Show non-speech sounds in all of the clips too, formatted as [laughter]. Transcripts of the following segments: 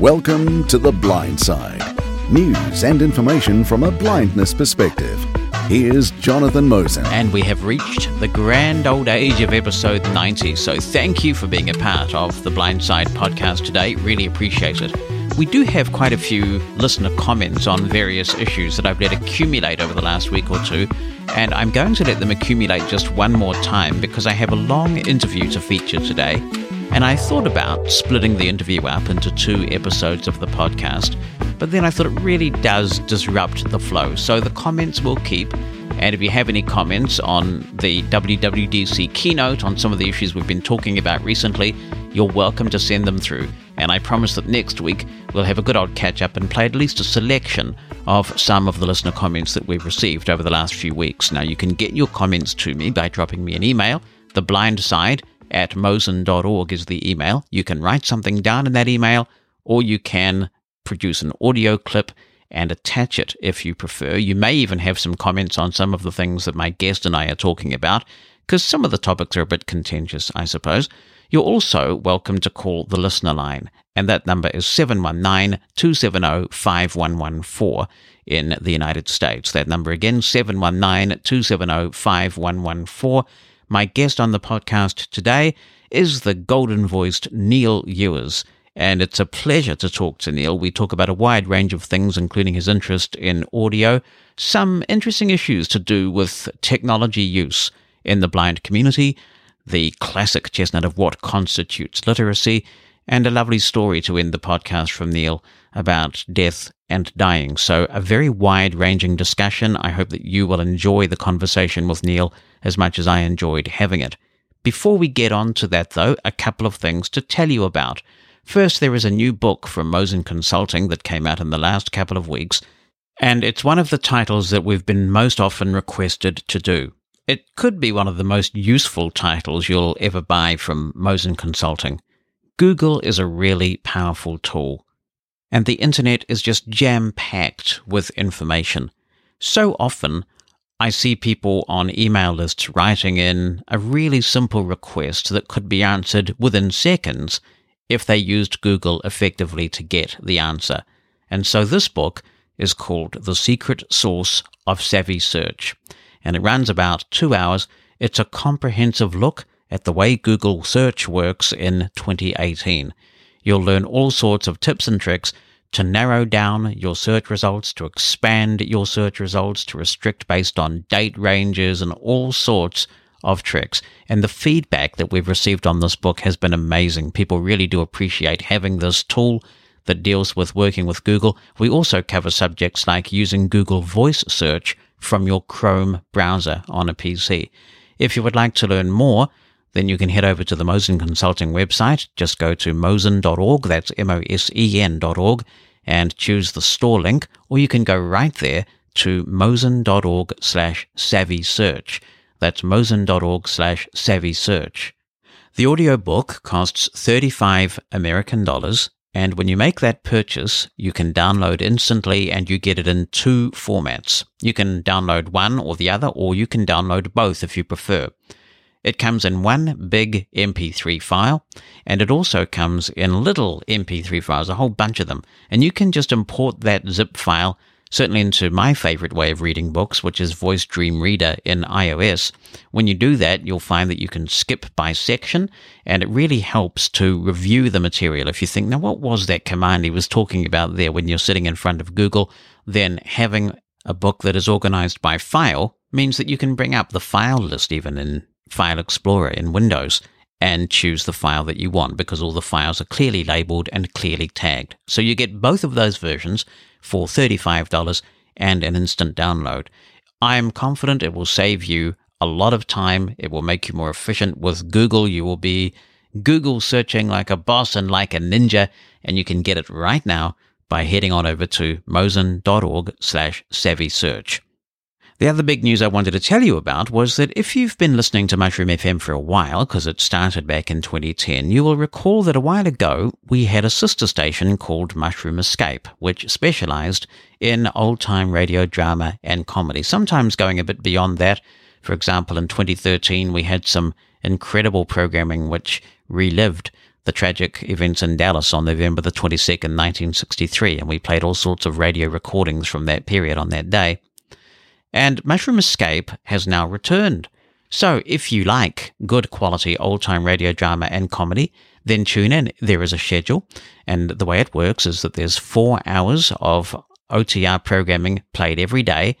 Welcome to The Blind Side news and information from a blindness perspective. Here's Jonathan Mosen. And we have reached the grand old age of episode 90. So thank you for being a part of the Blind Side podcast today. Really appreciate it. We do have quite a few listener comments on various issues that I've let accumulate over the last week or two. And I'm going to let them accumulate just one more time because I have a long interview to feature today. And I thought about splitting the interview up into two episodes of the podcast, but then I thought it really does disrupt the flow. So the comments will keep. And if you have any comments on the WWDC keynote, on some of the issues we've been talking about recently, you're welcome to send them through. And I promise that next week we'll have a good old catch up and play at least a selection of some of the listener comments that we've received over the last few weeks. Now, you can get your comments to me by dropping me an email, theblindside at mosen.org is the email. You can write something down in that email, or you can produce an audio clip and attach it if you prefer. You may even have some comments on some of the things that my guest and I are talking about, because some of the topics are a bit contentious, I suppose. You're also welcome to call the listener line, and that number is 719 270 5114 in the United States. That number again, 719 270 5114. My guest on the podcast today is the golden voiced Neal Ewers. And it's a pleasure to talk to Neal. We talk about a wide range of things, including his interest in audio, some interesting issues to do with technology use in the blind community, the classic chestnut of what constitutes literacy, and a lovely story to end the podcast from Neal about death and dying. So, a very wide ranging discussion. I hope that you will enjoy the conversation with Neal as much as I enjoyed having it. Before we get on to that, though, a couple of things to tell you about. First, there is a new book from Mosen Consulting that came out in the last couple of weeks, and it's one of the titles that we've been most often requested to do. It could be one of the most useful titles you'll ever buy from Mosen Consulting. Google is a really powerful tool, and the internet is just jam packed with information. So often, I see people on email lists writing in a really simple request that could be answered within seconds if they used Google effectively to get the answer. And so this book is called The Secret Sauce of Savvy Search, and it runs about two hours. It's a comprehensive look at the way Google search works in 2018. You'll learn all sorts of tips and tricks to narrow down your search results, to expand your search results, to restrict based on date ranges and all sorts of tricks. And the feedback that we've received on this book has been amazing. People really do appreciate having this tool that deals with working with Google. We also cover subjects like using Google Voice Search from your Chrome browser on a PC. If you would like to learn more, then you can head over to the Mosen Consulting website. Just go to mosen.org, that's M-O-S-E-N.org, and choose the store link, or you can go right there to mosen.org slash savvy search. That's mosen.org slash savvy search. The audiobook costs 35 American dollars, and when you make that purchase, you can download instantly and you get it in two formats. You can download one or the other, or you can download both if you prefer. It comes in one big MP3 file, and it also comes in little MP3 files, a whole bunch of them. And you can just import that zip file certainly into my favorite way of reading books, which is Voice Dream Reader in iOS. When you do that, you'll find that you can skip by section, and it really helps to review the material. If you think, now, what was that command he was talking about there when you're sitting in front of Google? Then having a book that is organized by file means that you can bring up the file list even in File Explorer in Windows and choose the file that you want because all the files are clearly labeled and clearly tagged. So you get both of those versions for $35 and an instant download. I am confident it will save you a lot of time. It will make you more efficient with Google. You will be Google searching like a boss and like a ninja, and you can get it right now by heading on over to mosen.org slash savvy search. The other big news I wanted to tell you about was that if you've been listening to Mushroom FM for a while, because it started back in 2010, you will recall that a while ago we had a sister station called Mushroom Escape, which specialized in old time radio drama and comedy, sometimes going a bit beyond that. For example, in 2013, we had some incredible programming which relived the tragic events in Dallas on November the 22nd, 1963, and we played all sorts of radio recordings from that period on that day. And Mushroom Escape has now returned. So if you like good quality old time radio drama and comedy, then tune in. There is a schedule, and the way it works is that there's four hours of OTR programming played every day,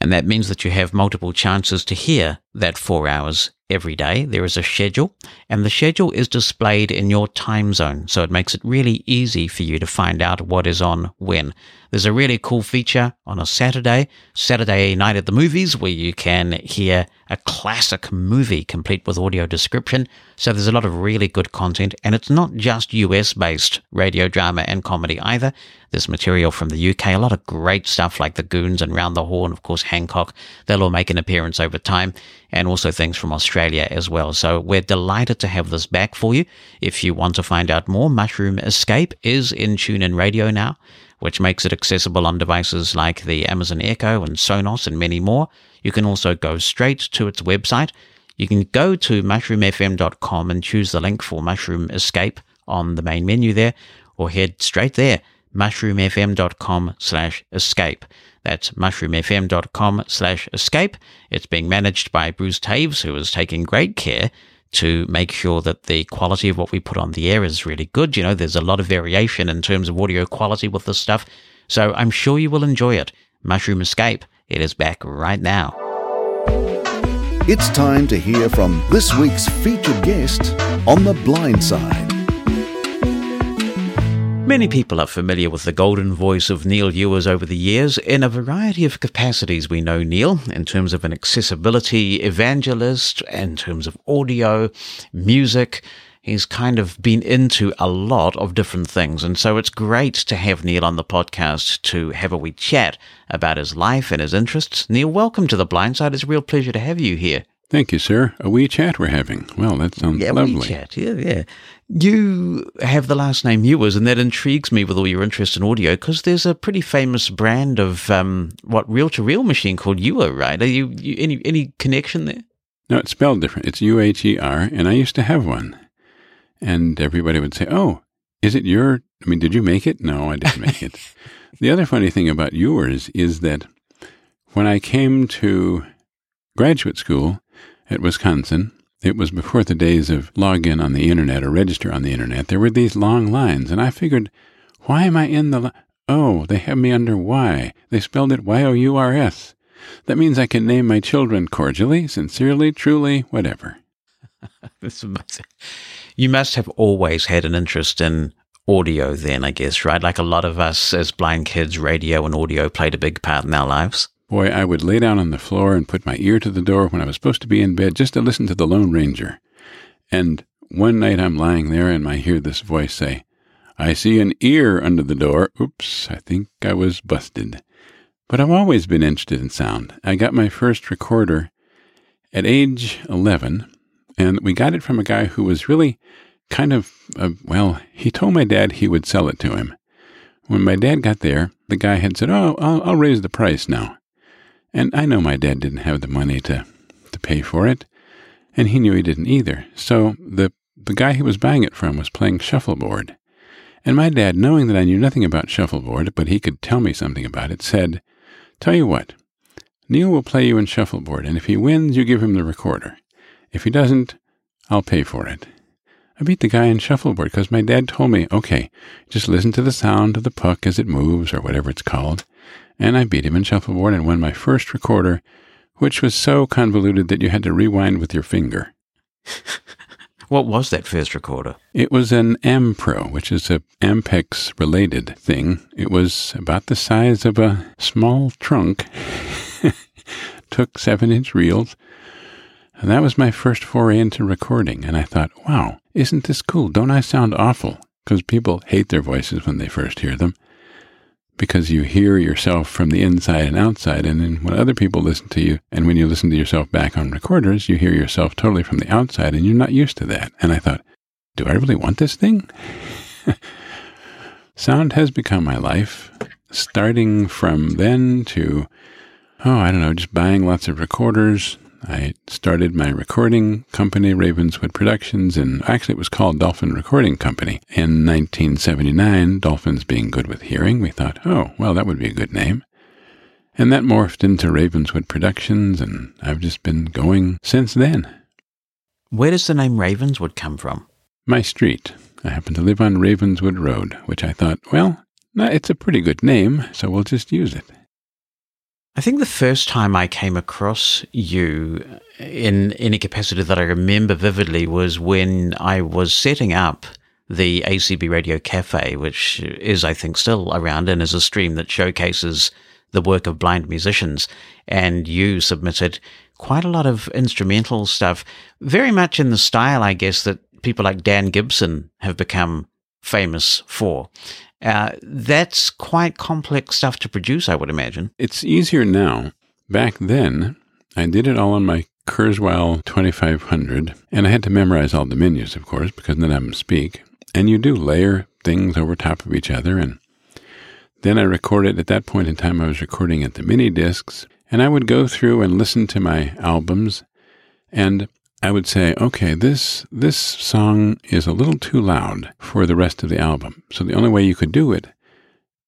and that means that you have multiple chances to hear that four hours every day. There is a schedule, and the schedule is displayed in your time zone, so it makes it really easy for you to find out what is on when. There's a really cool feature on a Saturday, Saturday night at the movies, where you can hear a classic movie complete with audio description. So there's a lot of really good content, and it's not just US based radio drama and comedy either. There's material from the UK, a lot of great stuff like The Goons and Round the Horne, of course, Hancock. They'll all make an appearance over time, and also things from Australia as well. So we're delighted to have this back for you. If you want to find out more, Mushroom Escape is in TuneIn Radio now which makes it accessible on devices like the Amazon Echo and Sonos and many more. You can also go straight to its website. You can go to mushroomfm.com and choose the link for Mushroom Escape on the main menu there, or head straight there, mushroomfm.com slash escape. That's mushroomfm.com slash escape. It's being managed by Bruce Taves, who is taking great care to make sure that the quality of what we put on the air is really good. You know, there's a lot of variation in terms of audio quality with this stuff. So I'm sure you will enjoy it. Mushroom Escape, it is back right now. It's time to hear from this week's featured guest on The Blind Side. Many people are familiar with the golden voice of Neal Ewers over the years. In a variety of capacities, we know Neal in terms of an accessibility evangelist, in terms of audio, music. He's kind of been into a lot of different things. And so it's great to have Neal on the podcast to have a wee chat about his life and his interests. Neal, welcome to The Blind Side. It's a real pleasure to have you here. Thank you, sir. A wee chat we're having. Well, that sounds yeah, lovely. wee chat. Yeah, yeah. You have the last name Ewers, and that intrigues me with all your interest in audio because there's a pretty famous brand of um, what reel-to-reel machine called Uher, right? Are you, you any any connection there? No, it's spelled different. It's U H E R, and I used to have one. And everybody would say, "Oh, is it your? I mean, did you make it? No, I didn't make it." [laughs] the other funny thing about yours is that when I came to graduate school at Wisconsin, it was before the days of log in on the internet or register on the internet. There were these long lines, and I figured, why am I in the? Li- oh, they have me under Y. They spelled it Y O U R S. That means I can name my children cordially, sincerely, truly, whatever. [laughs] you must have always had an interest in audio, then, I guess, right? Like a lot of us as blind kids, radio and audio played a big part in our lives. Boy, I would lay down on the floor and put my ear to the door when I was supposed to be in bed just to listen to the Lone Ranger. And one night I'm lying there and I hear this voice say, I see an ear under the door. Oops, I think I was busted. But I've always been interested in sound. I got my first recorder at age 11, and we got it from a guy who was really kind of, uh, well, he told my dad he would sell it to him. When my dad got there, the guy had said, Oh, I'll, I'll raise the price now. And I know my dad didn't have the money to, to pay for it, and he knew he didn't either. So the, the guy he was buying it from was playing shuffleboard. And my dad, knowing that I knew nothing about shuffleboard, but he could tell me something about it, said, Tell you what, Neal will play you in shuffleboard, and if he wins, you give him the recorder. If he doesn't, I'll pay for it. I beat the guy in shuffleboard because my dad told me, okay, just listen to the sound of the puck as it moves, or whatever it's called, and I beat him in shuffleboard and won my first recorder, which was so convoluted that you had to rewind with your finger. [laughs] what was that first recorder? It was an Ampro, which is a Ampex related thing. It was about the size of a small trunk. [laughs] Took seven inch reels. And that was my first foray into recording. And I thought, wow, isn't this cool? Don't I sound awful? Because people hate their voices when they first hear them because you hear yourself from the inside and outside. And then when other people listen to you, and when you listen to yourself back on recorders, you hear yourself totally from the outside, and you're not used to that. And I thought, do I really want this thing? [laughs] Sound has become my life, starting from then to, oh, I don't know, just buying lots of recorders. I started my recording company, Ravenswood Productions, and actually it was called Dolphin Recording Company. In 1979, dolphins being good with hearing, we thought, oh, well, that would be a good name. And that morphed into Ravenswood Productions, and I've just been going since then. Where does the name Ravenswood come from? My street. I happen to live on Ravenswood Road, which I thought, well, it's a pretty good name, so we'll just use it. I think the first time I came across you uh, in any capacity that I remember vividly was when I was setting up the ACB Radio Cafe, which is, I think, still around and is a stream that showcases the work of blind musicians. And you submitted quite a lot of instrumental stuff, very much in the style, I guess, that people like Dan Gibson have become famous for. Uh, that's quite complex stuff to produce, I would imagine. It's easier now. Back then, I did it all on my Kurzweil 2500, and I had to memorize all the menus, of course, because none of them speak. And you do layer things over top of each other, and then I recorded. At that point in time, I was recording at the mini discs, and I would go through and listen to my albums, and I would say, okay, this this song is a little too loud for the rest of the album. So the only way you could do it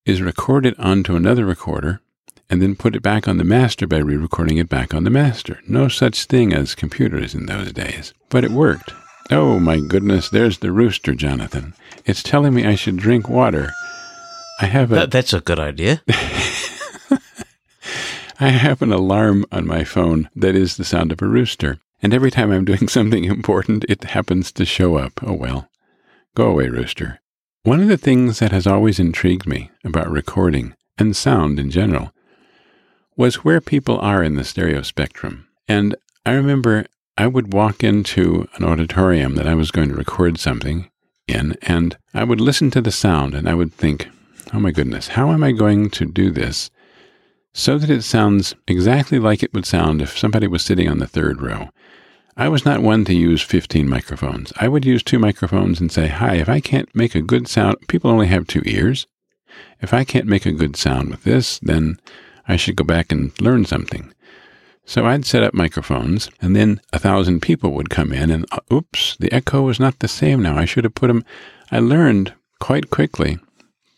is record it onto another recorder and then put it back on the master by re-recording it back on the master. No such thing as computers in those days. But it worked. Oh my goodness, there's the rooster, Jonathan. It's telling me I should drink water. I have a that, that's a good idea. [laughs] [laughs] I have an alarm on my phone that is the sound of a rooster. And every time I'm doing [laughs] something important, it happens to show up. Oh well. Go away, rooster. One of the things that has always intrigued me about recording and sound in general was where people are in the stereo spectrum. And I remember I would walk into an auditorium that I was going to record something in, and I would listen to the sound and I would think, oh my goodness, how am I going to do this so that it sounds exactly like it would sound if somebody was sitting on the third row? I was not one to use 15 microphones. I would use two microphones and say, Hi, if I can't make a good sound, people only have two ears. If I can't make a good sound with this, then I should go back and learn something. So I'd set up microphones, and then a thousand people would come in, and uh, oops, the echo was not the same now. I should have put them. I learned quite quickly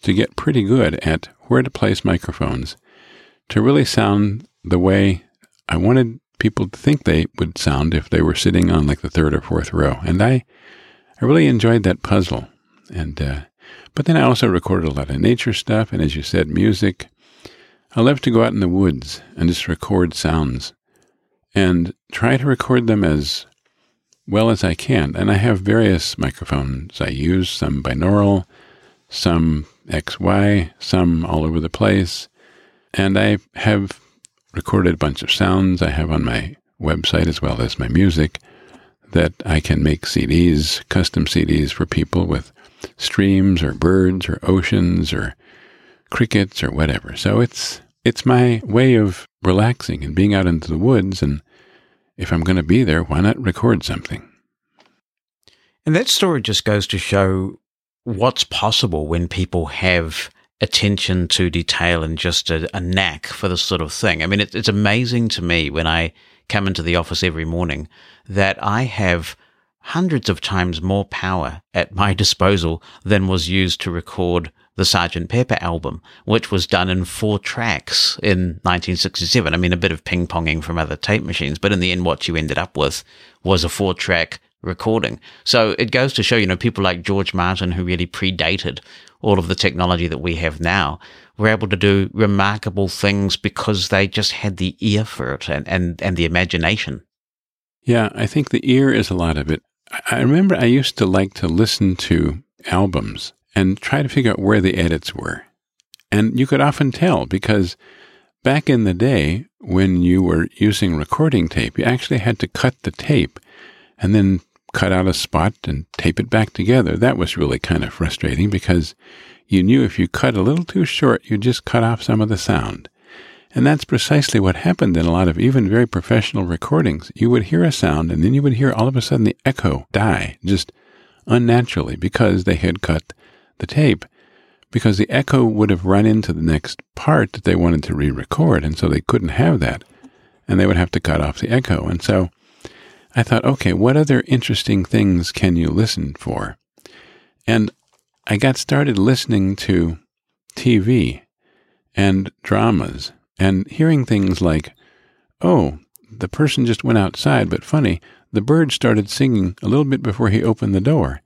to get pretty good at where to place microphones to really sound the way I wanted people think they would sound if they were sitting on like the third or fourth row. And I, I really enjoyed that puzzle. And, uh, but then I also recorded a lot of nature stuff. And as you said, music. I love to go out in the woods and just record sounds and try to record them as well as I can. And I have various microphones I use, some binaural, some XY, some all over the place. And I have recorded a bunch of sounds I have on my website as well as my music that I can make CDs, custom CDs for people with streams or birds or oceans or crickets or whatever. So it's it's my way of relaxing and being out into the woods and if I'm going to be there, why not record something? And that story just goes to show what's possible when people have attention to detail and just a, a knack for this sort of thing. I mean, it, it's amazing to me when I come into the office every morning that I have hundreds of times more power at my [laughs] disposal than was used to record the Sergeant Pepper album, which was done in four tracks in 1967. I mean, a bit of ping ponging from other tape machines, but in the end, what you ended up with was a four track recording. So it goes to show, you know, people like George Martin, who really predated all of the technology that we have now, were able to do remarkable things because they just had the ear for it and, and, and the imagination. Yeah, I think the ear is a lot of it. I remember I used to like to listen to albums and try to figure out where the edits were. And you could often tell because back in the day when you were using recording tape, you actually had to cut the tape and then cut out a spot and tape it back together. That was really kind of frustrating because you knew if you cut a little too short, you'd just cut off some of the sound. And that's precisely what happened in a lot of even very professional recordings. You would hear a sound and then you would hear all of a sudden the echo die just unnaturally because they had cut the tape. Because the echo would have run into the next part that they wanted to re record, and so they couldn't have that. and they would have to cut off the echo. And so I thought, okay, what other interesting things can you listen for? And I got started listening to TV and dramas and hearing things like, oh, the person just went outside, but funny, the bird started singing a little bit before he opened the door.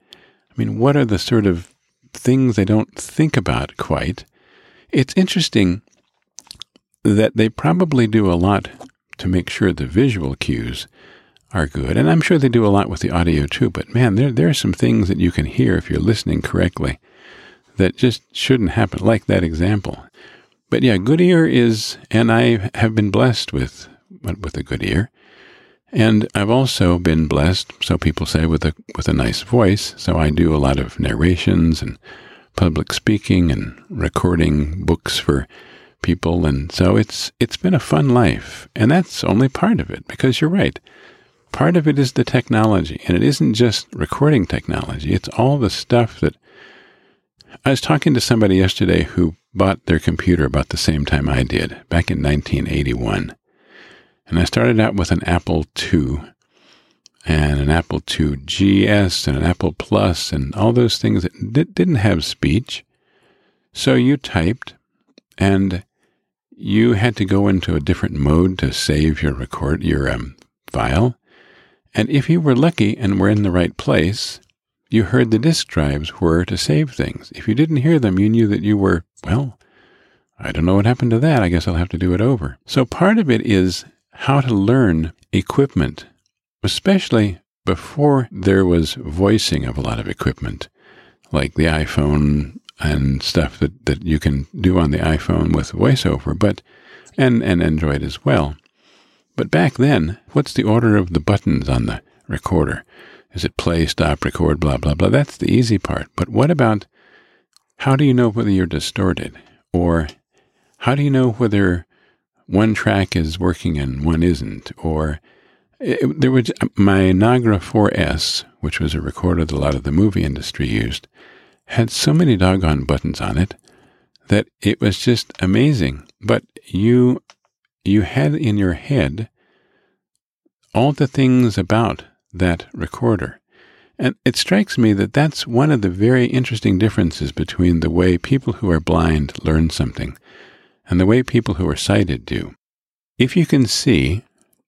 I mean, what are the sort of things they don't think about quite? It's interesting that they probably do a lot to make sure the visual cues are good. And I'm sure they do a lot with the audio too, but man, there, there are some things that you can hear if you're listening correctly that just shouldn't happen, like that example. But yeah, good ear is, and I have been blessed with, with a good ear. And I've also been blessed, so people say, with a with a nice voice. So I do a lot of narrations and public speaking and recording books for people, and so it's it's been a fun life, and that's only part of it because you're right. Part of it is the technology, and it isn't just recording technology. It's all the stuff that I was talking to somebody yesterday who bought their computer about the same time I did, back in 1981. And I started out with an Apple II and an Apple II GS and an Apple Plus and all those things that di- didn't have speech. So you typed and you had to go into a different mode to save your record, your um, file. And if you were lucky and were in the right place, you heard the disk drives were to save things. If you didn't hear them, you knew that you were, well, I don't know what happened to that. I guess I'll have to do it over. So part of it is how to learn equipment, especially before there was voicing of a lot of equipment, like the iPhone and stuff that, that you can do on the iPhone with voiceover, but and, and Android as well. But back then, what's the order of the buttons on the recorder? Is it play, stop, record, blah, blah, blah? That's the easy part. But what about how do you know whether you're distorted? Or how do you know whether one track is working and one isn't? Or it, there was uh, my Nagra 4S, which was a recorder that a lot of the movie industry used, had so many doggone buttons on it that it was just amazing. But you you had in your head all the things about that recorder. And it strikes me that that's one of the very interesting differences between the way people who are blind learn something and the way people who are sighted do. If you can see,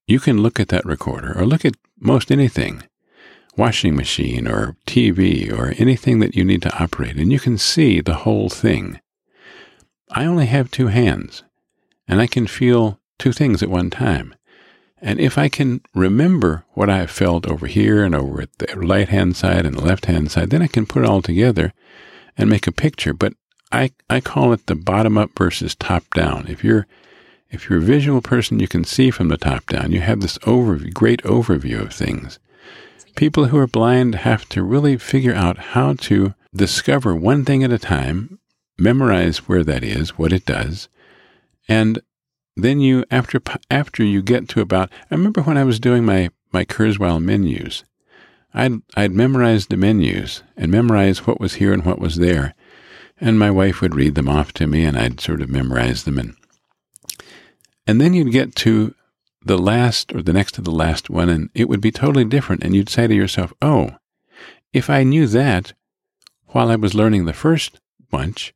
you can look at that recorder or look at most anything, washing machine or TV or anything that you need to operate, and you can see the whole thing. I only have two hands, and I can feel two things at one time. And if I can remember what I have felt over here and over at the right hand side and the left hand side, then I can put it all together and make a picture. But I, I call it the bottom up versus top down. If you're if you're a visual person, you can see from the top down. You have this overview, great overview of things. People who are blind have to really figure out how to discover one thing at a time, memorize where that is, what it does, and then you after after you get to about I remember when I was doing my my Kurzweil menus, I'd I'd memorize the menus and memorize what was here and what was there, and my wife would read them off to me, and I'd sort of memorize them and and then you'd get to the last or the next to the last one, and it would be totally different, and you'd say to yourself, "Oh, if I knew that while I was learning the first bunch."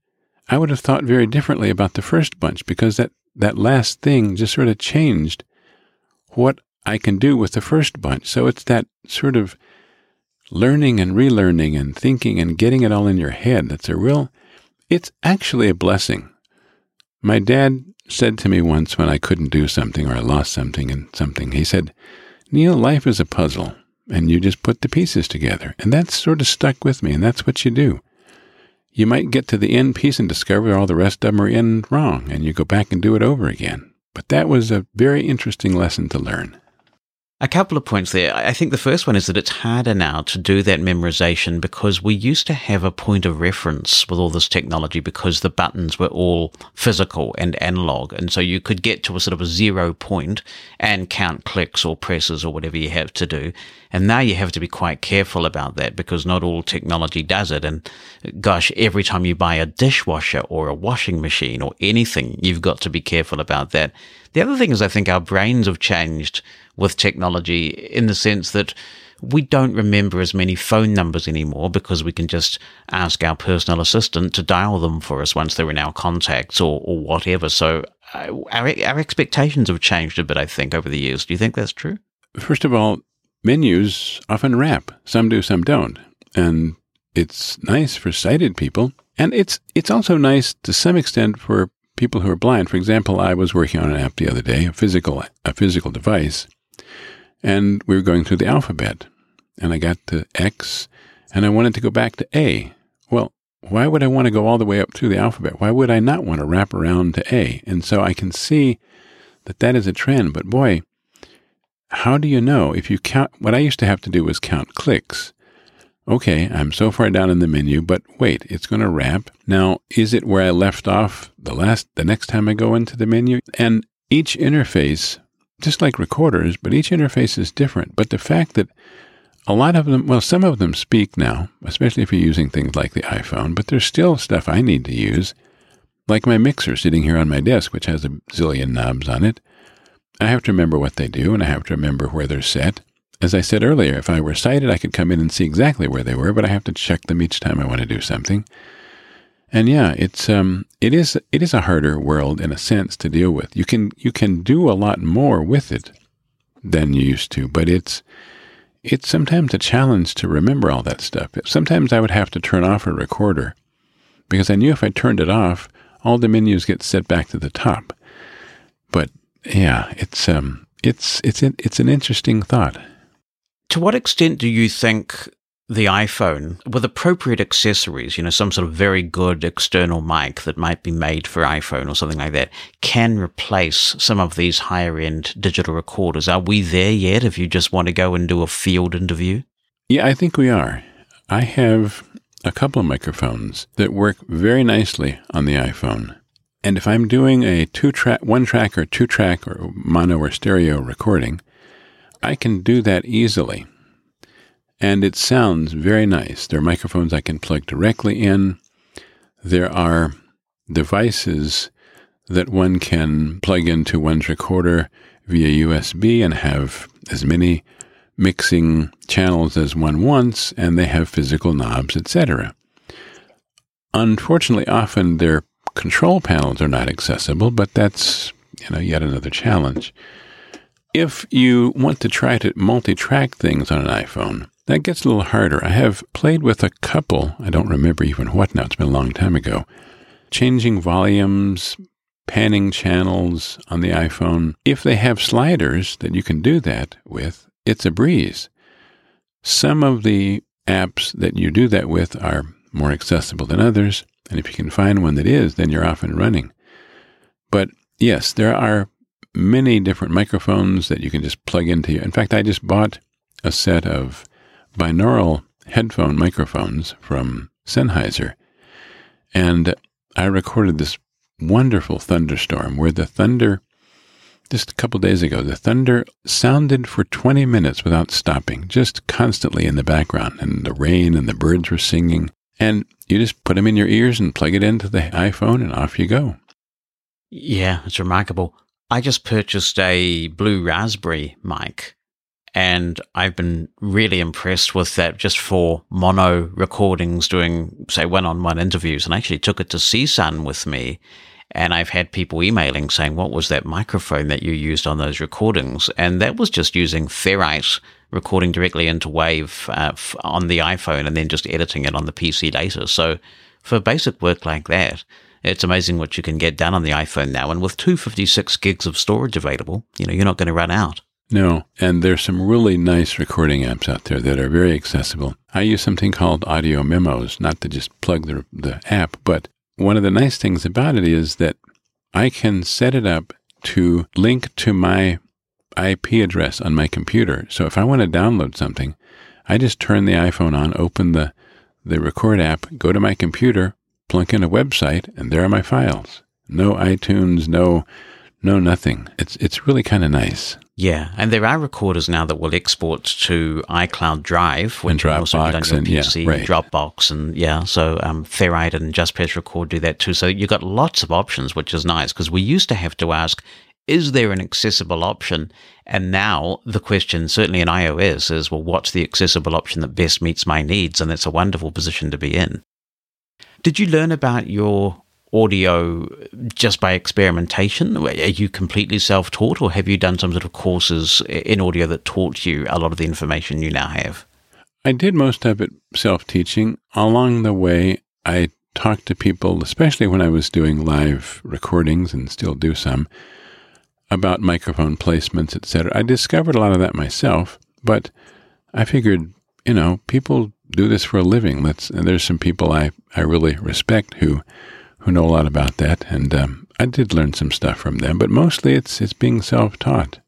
I would have thought very differently about the first bunch because that that last thing just sort of changed what I can do with the first bunch. So it's that sort of learning and relearning and thinking and getting it all in your head. That's a real, it's actually a blessing. My dad said to me once when I couldn't do something or I lost something and something, he said, Neal, life is a puzzle and you just put the pieces together. And that's sort of stuck with me and that's what you do you might get to the end piece and discover all the rest of them are in wrong, and you go back and do it over again. But that was a very interesting lesson to learn. A couple of points there. I think the first one is that it's harder now to do that memorization because we used to have a point of reference with all this technology because the buttons were all physical and analog. And so you could get to a sort of a zero point and count clicks or presses or whatever you have to do. And now you have to be quite careful about that because not all technology does it. And gosh, every time you buy a dishwasher or a washing machine or anything, you've got to be careful about that. The other thing is I think our brains have changed with technology in the sense that we don't remember as many phone numbers anymore because we can just ask our personal assistant to dial them for us once they're in our contacts or, or whatever. So uh, our, our expectations have changed a bit, I think, over the years. Do you think that's true? First of all, menus often wrap. Some do, some don't. And it's nice for sighted people. And it's, it's also nice to some extent for people who are blind. For example, I was working on an app the other day, a physical, a physical device and we were going through the alphabet. And I got to X, and I wanted to go back to A. Well, why would I want to go all the way up through the alphabet? Why would I not want to wrap around to A? And so I can see that that is a trend. But boy, how do you know if you count? What I used to have to do was count clicks. Okay, I'm so far down in the menu, but wait, it's going to wrap. Now, is it where I left off the last, the next time I go into the menu? And each interface just like recorders, but each interface is different. But the fact that a lot of them, well, some of them speak now, especially if you're using things like the iPhone, but there's still stuff I need to use, like my mixer sitting here on my desk, which has a zillion knobs on it. I have to remember what they do, and I have to remember where they're set. As I said earlier, if I were sighted, I could come in and see exactly where they were, but I have to check them each time I want to do something. And yeah, it's um, it is it is a harder world in a sense to deal with. You can you can do a lot more with it than you used to, but it's it's sometimes a challenge to remember all that stuff. Sometimes I would have to turn off a recorder because I knew if I turned it off, all the menus get set back to the top. But yeah, it's um, it's it's it's an interesting thought. To what extent do you think the iPhone with appropriate accessories, you know, some sort of very good external mic that might be made for iPhone or something like that, can replace some of these higher end digital recorders. Are we there yet if you just want to go and do a field interview? Yeah, I think we are. I have a couple of microphones that work very nicely on the iPhone. And if I'm doing a two track, one track or two track or mono or stereo recording, I can do that easily and it sounds very nice. There are microphones I can plug directly in. There are devices that one can plug into one's recorder via USB and have as many mixing channels as one wants, and they have physical knobs, etc. Unfortunately, often their control panels are not accessible, but that's you know yet another challenge. If you want to try to multi-track things on an iPhone, that gets a little harder. I have played with a couple, I don't remember even what now, it's been a long time ago, changing volumes, panning channels on the iPhone. If they have sliders that you can do that with, it's a breeze. Some of the apps that you do that with are more accessible than others, and if you can find one that is, then you're off and running. But yes, there are many different microphones that you can just plug into. In fact, I just bought a set of binaural headphone microphones from Sennheiser. And I recorded this wonderful thunderstorm where the thunder, just a couple days ago, the thunder sounded for 20 minutes without stopping, just constantly in the background. And the rain and the birds were singing. And you just put them in your ears and plug it into the iPhone, and off you go. Yeah, it's remarkable. I just purchased a blue raspberry mic and I've been really impressed with that just for mono recordings, doing, say, one on one interviews. And I actually took it to CSUN with me. And I've had people emailing saying, What was that microphone that you used on those recordings? And that was just using Ferrite, recording directly into Wave uh, on the iPhone and then just editing it on the PC later. So for basic work like that, it's amazing what you can get done on the iPhone now. And with 256 gigs of storage available, you know, you're not going to run out. No, and there's some really nice recording apps out there that are very accessible. I use something called Audio Memos, not to just plug the, the app, but one of the nice things about it is that I can set it up to link to my IP address on my computer. So if I want to download something, I just turn the iPhone on, open the, the record app, go to my computer, plunk in a website, and there are my files. No iTunes, no no nothing. It's it's really kind of nice. Yeah, and there are recorders now that will export to iCloud Drive, which and also on your and, PC, yeah, right. Dropbox, and yeah, so um, Ferrite and Just Press Record do that too. So you've got lots of options, which is nice because we used to have to ask, is there an accessible option? And now the question, certainly in iOS, is well, what's the accessible option that best meets my needs? And that's a wonderful position to be in. Did you learn about your audio just by experimentation? Are you completely self taught, or have you done some sort of courses in audio that taught you a lot of the information you now have? I did most of it self teaching. Along the way, I talked to people, especially when I was doing live recordings and still do some, about microphone placements, etc. I discovered a lot of that myself, but I figured, you know, people do this for a living. Let's. And there's some people I I really respect who who know a lot about that, and um, I did learn some stuff from them. But mostly, it's it's being self-taught.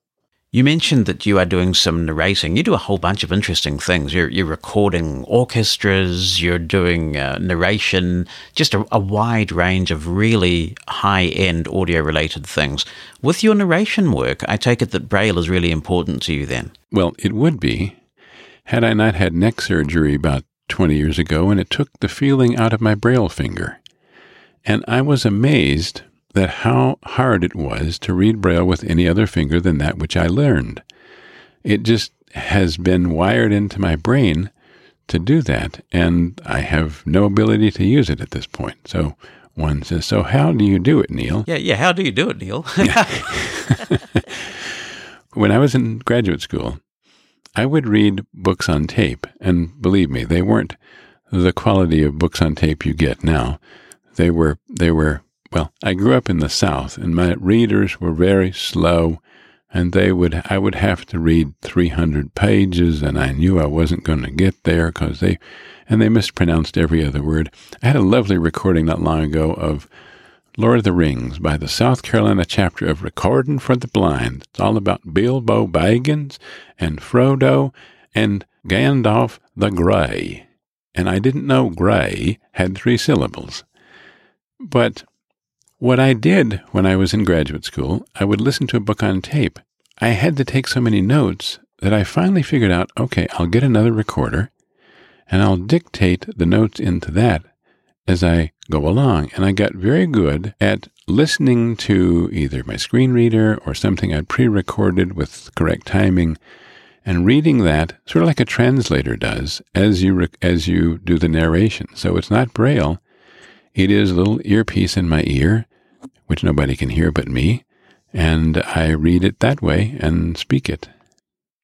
You mentioned that you are doing some narrating. You do a whole bunch of interesting things. You're, you're recording orchestras, you're doing uh, narration, just a, a, wide range of really high end audio related things. With your narration work, I take it that Braille is really important to you then. Well, it would be. Had I not had neck surgery about 20 years ago and it took the feeling out of my Braille finger. And I was amazed that how hard it was to read Braille with any other finger than that which I learned. It just has been wired into my brain to do that, and I have no ability to use it at this point. So one says, So how do you do it, Neal? Yeah, yeah, how do you do it, Neal? [laughs] when I was in graduate school, I would read books on tape, and believe me, they weren't the quality of books on tape you get now. They were they were well, I grew up in the South, and my readers were very slow, and they would I would have to read 300 pages, and I knew I wasn't going to get there because they and they mispronounced every other word. I had a lovely recording not long ago of Lord of the Rings by the South Carolina chapter of Recording for the Blind. It's all about Bilbo Baggins and Frodo and Gandalf the Grey. And I didn't know Grey had three syllables. But what I did when I was in graduate school, I would listen to a book on tape. I had to take so many notes that I finally figured out okay, I'll get another recorder and I'll dictate the notes into that as I go along. And I got very good at listening to either my screen reader or something I'd pre recorded with correct timing and reading that sort of like a translator does as you, as you do the narration. So it's not Braille it is a little earpiece in my ear, which nobody can hear but me, and I read it that way and speak it.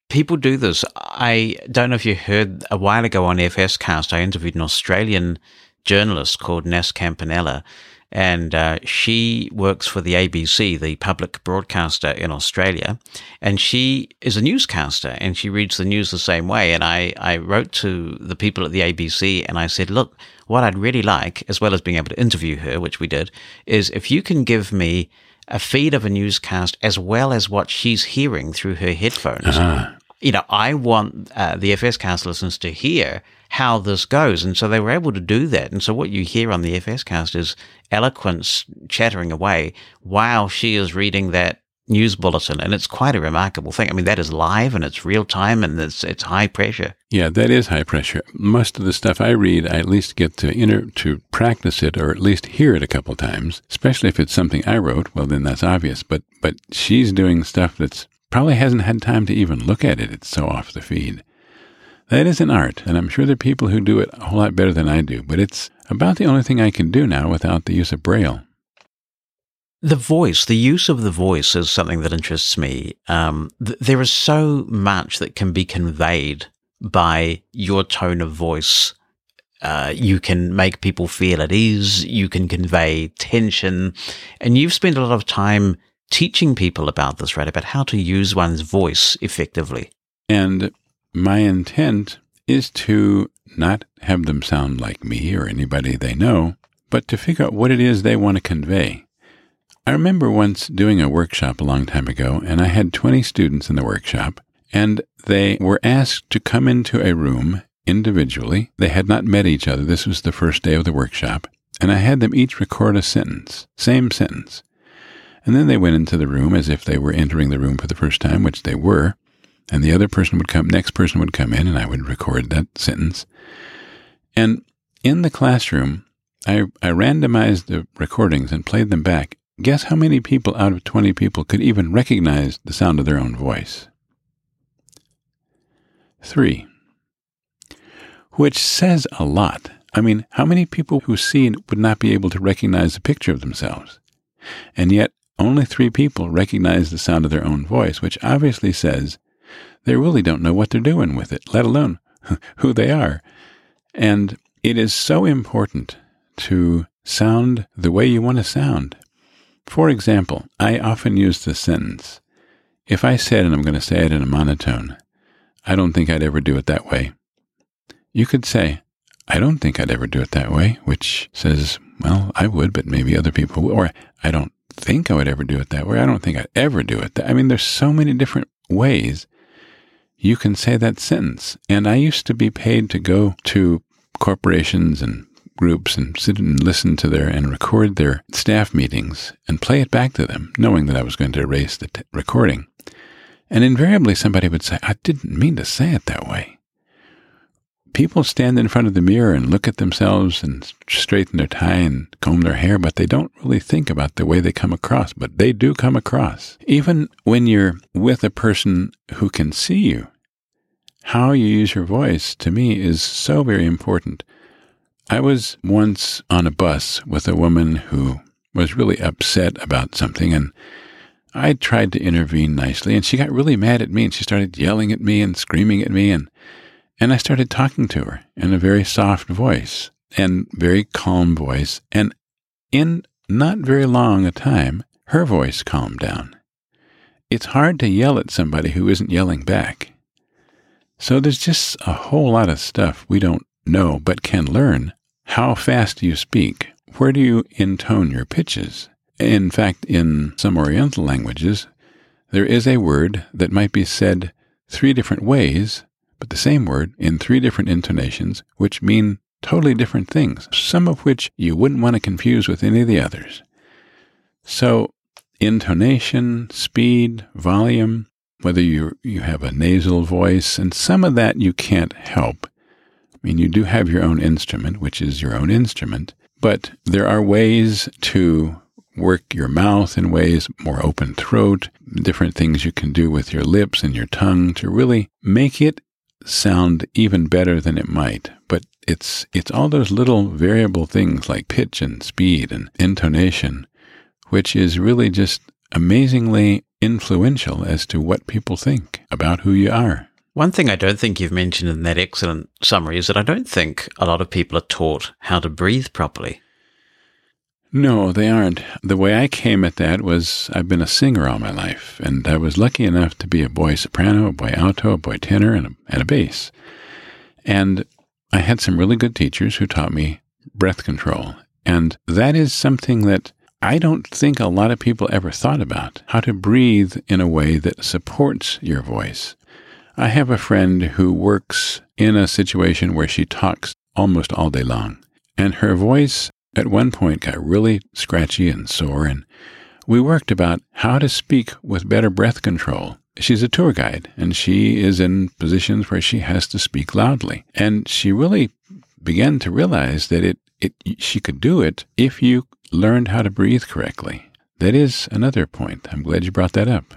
People do this. I don't know if you heard a while ago on FS Cast, I interviewed an Australian journalist called Nas Campanella, and uh, she works for the ABC, the public broadcaster in Australia, and she is a newscaster and she reads the news the same way. And I, I wrote to the people at the ABC and I said, look, what I'd really like, as well as being able to interview her, which we did, is if you can give me a feed of a newscast as well as what she's hearing through her headphones. Uh-huh. You know, I want uh, the FScast listeners to hear how this goes. And so they were able to do that. And so what you hear on the FScast is eloquence chattering away while she is reading that news bulletin, and it's quite a remarkable thing. I mean, that is live and it's real time and it's it's high pressure. Yeah, that is high pressure. Most of the stuff I read, I at least get to inter- to practice it or at least hear it a couple times. Especially if it's something I wrote, well, then that's obvious. But but she's doing stuff that's probably hasn't had time to even look at it. It's so off the feed. That is an art, and I'm sure there are people who do it a whole lot better than I do. But it's about the only thing I can do now without the use of Braille. The voice, the use of the voice is something that interests me. Um, th- there is so much that can be conveyed by your tone of voice. Uh, you can make people feel at ease. You can convey tension. And you've spent a lot of time teaching people about this, right? About how to use one's voice effectively. And my intent is to not have them sound like me or anybody they know, but to figure out what it is they want to convey. I remember once doing a workshop a long time ago, and I had 20 students in the workshop, and they were asked to come into a room individually. They had not met each other. This was the first day of the workshop. And I had them each record a sentence, same sentence. And then they went into the room as if they were entering the room for the first time, which they were. And the other person would come, next person would come in, and I would record that sentence. And in the classroom, I, I randomized the recordings and played them back. Guess how many people out of 20 people could even recognize the sound of their own voice? Three. Which says a lot. I mean, how many people who see would not be able to recognize a picture of themselves? And yet, only three people recognize the sound of their own voice, which obviously says they really don't know what they're doing with it, let alone [laughs] who they are. And it is so important to sound the way you want to sound. For example, I often use this sentence. If I said, and I'm going to say it in a monotone, I don't think I'd ever do it that way. You could say, I don't think I'd ever do it that way, which says, well, I would, but maybe other people. Or I don't think I would ever do it that way. I don't think I'd ever do it that I mean, there's so many different ways you can say that sentence. And I used to be paid to go to corporations and groups and sit and listen to their and record their staff meetings and play it back to them, knowing that I was going to erase the t- recording. And invariably somebody would say, I didn't mean to say it that way. People stand in front of the mirror and look at themselves and straighten their tie and comb their hair, but they don't really think about the way they come across, but they do come across. Even when you're with a person who can see you, how you use your voice to me is so very important. I was once on a bus with a woman who was really upset about something, and I tried to intervene nicely, and she got really mad at me, and she started yelling at me and screaming at me, and and I started talking to her in a very soft voice and very calm voice, and in not very long a time, her voice calmed down. It's hard to yell at somebody who isn't yelling back. So there's just a whole lot of stuff we don't know but can learn how fast do you speak? Where do you intone your pitches? In fact, in some Oriental languages, there is a word that might be said three different ways, but the same word in three different intonations, which mean totally different things, some of which you wouldn't want to confuse with any of the others. So, intonation, speed, volume, whether you you have a nasal voice, and some of that you can't help. I mean, you do have your own instrument, which is your own instrument, but there are ways to work your mouth in ways, more open throat, different things you can do with your lips and your tongue to really make it sound even better than it might. But it's, it's all those little variable things like pitch and speed and intonation, which is really just amazingly influential as to what people think about who you are. One thing I don't think you've mentioned in that excellent summary is that I don't think a lot of people are taught how to breathe properly. No, they aren't. The way I came at that was I've been a singer all my life, and I was lucky enough to be a boy soprano, a boy alto, a boy tenor, and a, and a bass. And I had some really good teachers who taught me breath control. And that is something that I don't think a lot of people ever thought about how to breathe in a way that supports your voice. I have a friend who works in a situation where she talks almost all day long, and her voice at one point got really scratchy and sore, and we worked about how to speak with better breath control. She's a tour guide, and she is in positions where she has to speak loudly. And she really began to realize that it, it she could do it if you learned how to breathe correctly. That is another point. I'm glad you brought that up.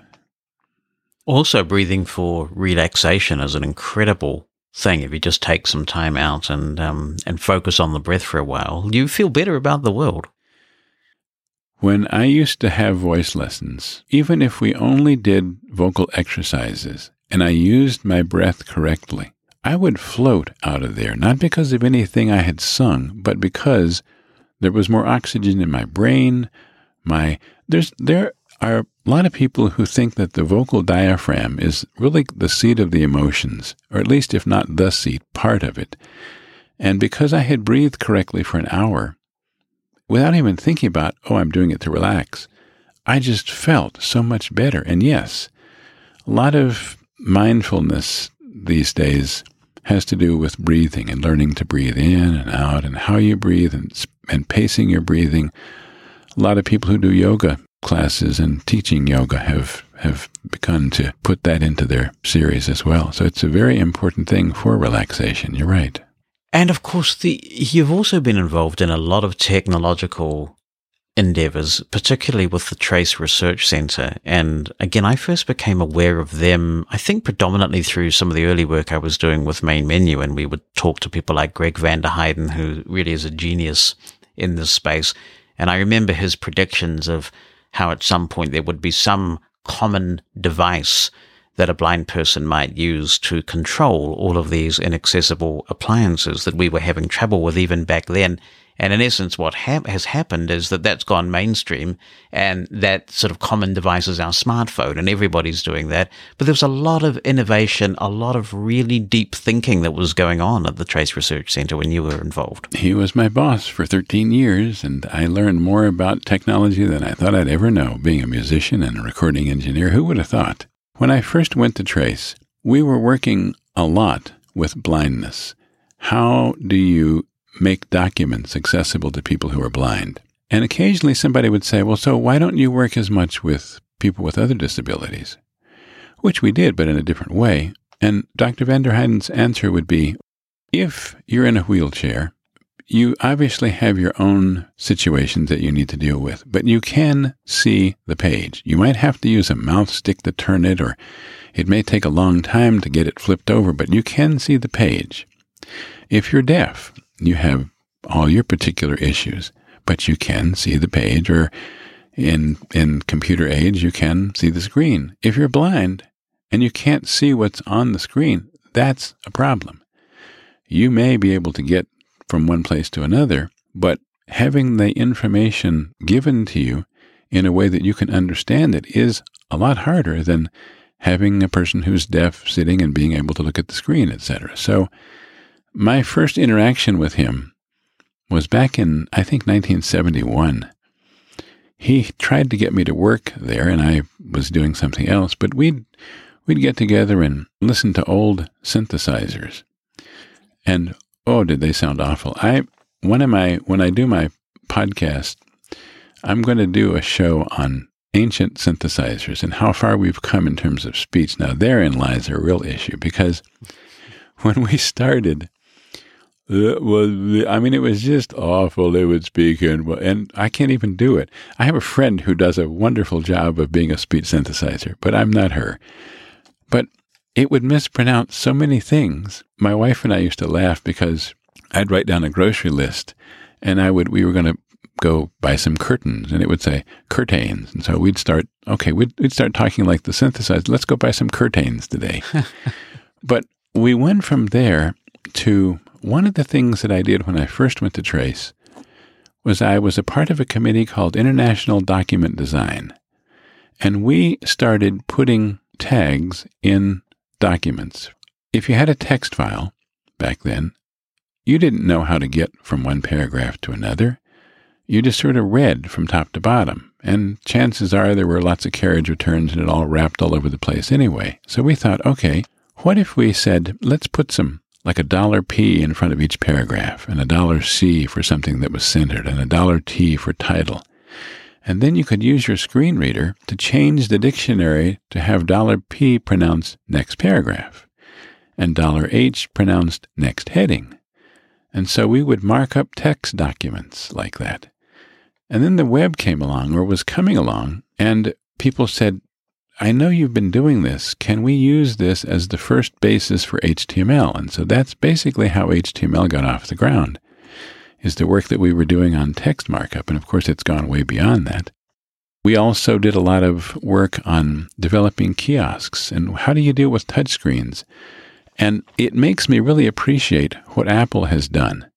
Also, breathing for relaxation is an incredible thing. If you just take some time out and um, and focus on the breath for a while, you feel better about the world. When I used to have voice lessons, even if we only did vocal exercises and I used my breath correctly, I would float out of there, not because of anything I had sung, but because there was more oxygen in my brain. My there's there are a lot of people who think that the vocal diaphragm is really the seat of the emotions, or at least, if not the seat, part of it. And because I had breathed correctly for an hour, without even thinking about, oh, I'm doing it to relax, I just felt so much better. And yes, a lot of mindfulness these days has to do with breathing and learning to breathe in and out and how you breathe and, and pacing your breathing. A lot of people who do yoga classes and teaching yoga have have begun to put that into their series as well. So it's a very important thing for relaxation. You're right. And of course, the, you've also been involved in a lot of technological endeavors, particularly with the Trace Research Center. And again, I first became aware of them, I think predominantly through some of the early work I was doing with Main Menu. And we would talk to people like Gregg Vanderheiden, who really is a genius in this space. And I remember his predictions of how at some point there would be some common device that a blind person might use to control all of these inaccessible appliances that we were having trouble with even back then. And in essence, what ha- has happened is that that's gone mainstream and that sort of common device is our smartphone and everybody's doing that. But there was a lot of innovation, a lot of really deep thinking that was going on at the Trace Research Center when you were involved. He was my boss for 13 years and I learned more about technology than I thought I'd ever know being a musician and a recording engineer. Who would have thought? When I first went to Trace, we were working a lot with blindness. How do you make documents accessible to people who are blind? And occasionally somebody would say, well, so why don't you work as much with people with other disabilities? Which we did, but in a different way. And Dr. van der answer would be, if you're in a wheelchair, you obviously have your own situations that you need to deal with, but you can see the page. You might have to use a mouth stick to turn it, or it may take a long time to get it flipped over, but you can see the page. If you're deaf, you have all your particular issues, but you can see the page, or in, in computer age, you can see the screen. If you're blind and you can't see what's on the screen, that's a problem. You may be able to get from one place to another, but having the information given to you in a way that you can understand it is a lot harder than having a person who's deaf sitting and being able to look at the screen, etc. So, my first interaction with him was back in, I think, 1971. He tried to get me to work there, and I was doing something else, but we'd, we'd get together and listen to old synthesizers. And oh, did they sound awful? I one of my when I do my podcast, I'm going to do a show on ancient synthesizers and how far we've come in terms of speech. Now, therein lies a real issue because [laughs] when we started, Uh, it was, I mean, it was just awful. They would speak and, and I can't even do it. I have a friend who does a wonderful job of being a speech synthesizer, but I'm not her. But it would mispronounce so many things. My wife and I used to laugh because I'd write down a grocery list and I would, we were going to go buy some curtains and it would say curtains. And so we'd start, okay, we'd, we'd start talking like the synthesizer. Let's go buy some curtains today. [laughs] but we went from there to one of the things that I did when I first went to Trace was I was a part of a committee called International Document Design. And we started putting tags in documents. If you had a text file back then, you didn't know how to get from one paragraph to another. You just sort of read from top to bottom, and chances are there were lots of carriage returns and it all wrapped all over the place anyway. So we thought, okay, what if we said, let's put some, like a dollar P in front of each paragraph, and a dollar C for something that was centered, and a dollar T for title. And then you could use your screen reader to change the dictionary to have dollar $P pronounced next paragraph and dollar $H pronounced next heading. And so we would mark up text documents like that. And then the web came along or was coming along, and people said, I know you've been doing this. Can we use this as the first basis for HTML? And so that's basically how HTML got off the ground is the work that we were doing on text markup. And of course, it's gone way beyond that. We also did a lot of work on developing kiosks and how do you deal with touchscreens. And it makes me really appreciate what Apple has done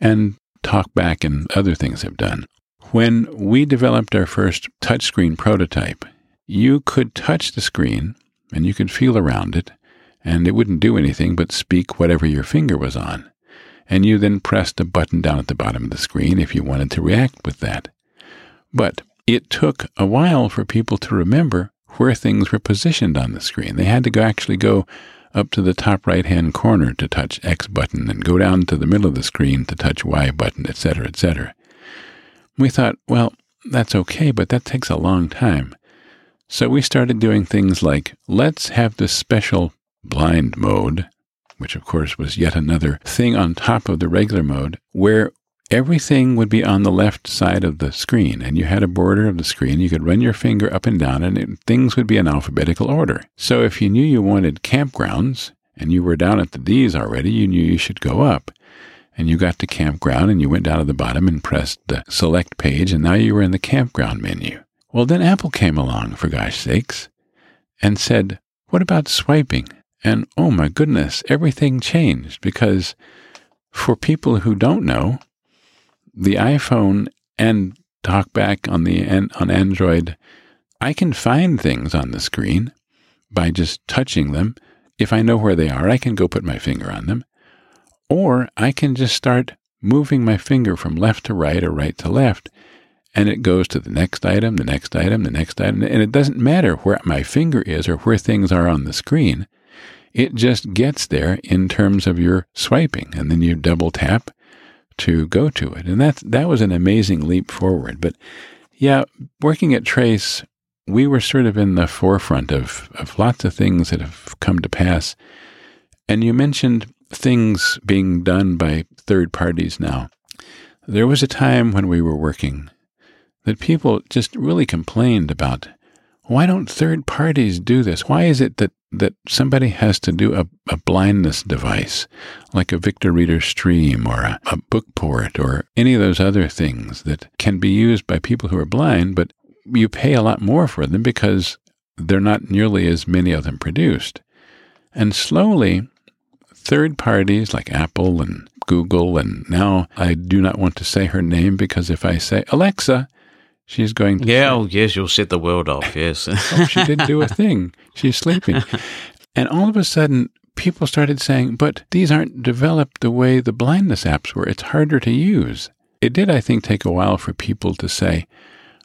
and TalkBack and other things have done. When we developed our first touchscreen prototype, you could touch the screen and you could feel around it, and it wouldn't do anything but speak whatever your finger was on and you then pressed a button down at the bottom of the screen if you wanted to react with that. But it took a while for people to remember where things were positioned on the screen. They had to go actually go up to the top right hand corner to touch X button and go down to the middle of the screen to touch Y button, etc., etc. We thought, well, that's okay, but that takes a long time. So we started doing things like let's have this special blind mode, which of course was yet another thing on top of the regular mode, where everything would be on the left side of the screen, and you had a border of the screen. You could run your finger up and down, and it, things would be in alphabetical order. So if you knew you wanted campgrounds, and you were down at the D's already, you knew you should go up. And you got to campground, and you went down to the bottom and pressed the select page, and now you were in the campground menu. Well, then Apple came along, for gosh sakes, and said, What about swiping? And oh my goodness, everything changed because for people who don't know, the iPhone and TalkBack on the on Android, I can find things on the screen by just touching them. If I know where they are, I can go put my finger on them. Or I can just start moving my finger from left to right or right to left, and it goes to the next item, the next item, the next item. And it doesn't matter where my finger is or where things are on the screen. It just gets there in terms of your swiping. And then you double tap to go to it. And that that was an amazing leap forward. But yeah, working at Trace, we were sort of in the forefront of, of lots of things that have come to pass. And you mentioned things being done by third parties now. There was a time when we were working that people just really complained about why don't third parties do this? Why is it that, that somebody has to do a, a blindness device like a Victor Reader Stream or a, a Bookport or any of those other things that can be used by people who are blind, but you pay a lot more for them because they're not nearly as many of them produced. And slowly, third parties like Apple and Google, and now I do not want to say her name because if I say Alexa, She's going to. Yeah, oh, yes, you'll set the world off, yes. [laughs] oh, she didn't do a thing. She's sleeping. [laughs] And all of a sudden, people started saying, but these aren't developed the way the blindness apps were. It's harder to use. It did, I think, take a while for people to say,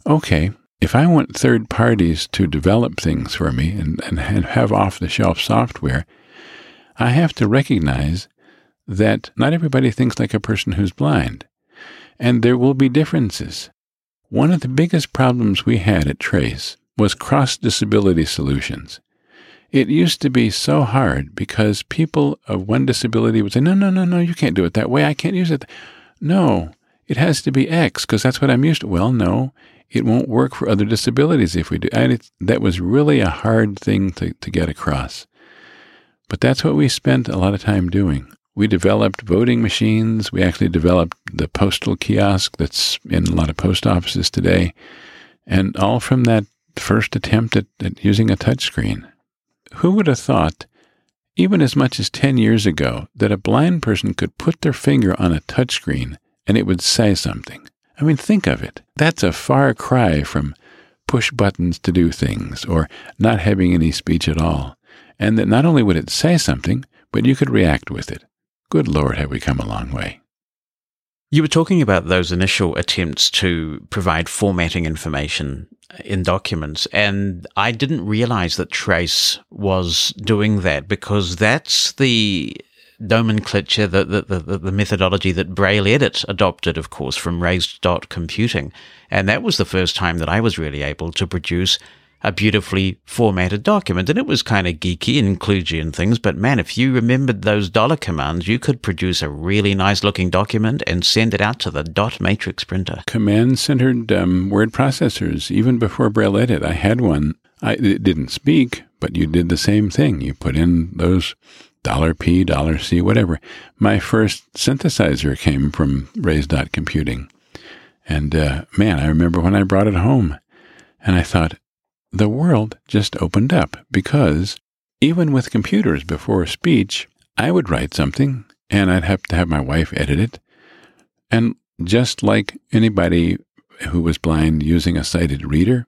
okay, if I want third parties to develop things for me and, and have off the shelf software, I have to recognize that not everybody thinks like a person who's blind. And there will be differences. One of the biggest problems we had at Trace was cross disability solutions. It used to be so hard because people of one disability would say, No, no, no, no, you can't do it that way. I can't use it. No, it has to be X because that's what I'm used to. Well, no, it won't work for other disabilities if we do. And that was really a hard thing to, to get across. But that's what we spent a lot of time doing. We developed voting machines. We actually developed the postal kiosk that's in a lot of post offices today. And all from that first attempt at, at using a touchscreen. Who would have thought, even as much as 10 years ago, that a blind person could put their finger on a touchscreen and it would say something? I mean, think of it. That's a far cry from push buttons to do things or not having any speech at all. And that not only would it say something, but you could react with it. Good Lord, have we come a long way. You were talking about those initial attempts to provide formatting information in documents, and I didn't realize that Trace was doing that because that's the nomenclature, the, the, the, the, methodology that Braille Edit adopted, of course, from raised dot computing. And that was the first time that I was really able to produce a beautifully formatted document. And it was kind of geeky and kludgy and things, but man, if you remembered those dollar commands, you could produce a really nice looking document and send it out to the dot matrix printer. Command centered um, word processors, even before Braille Edit, I had one. I, it didn't speak, but you did the same thing. You put in those dollar $P, dollar $C, whatever. My first synthesizer came from raised dot computing. And uh, man, I remember when I brought it home and I thought, the world just opened up because even with computers before speech, I would write something and I'd have to have my wife edit it. And just like anybody who was blind using a sighted reader,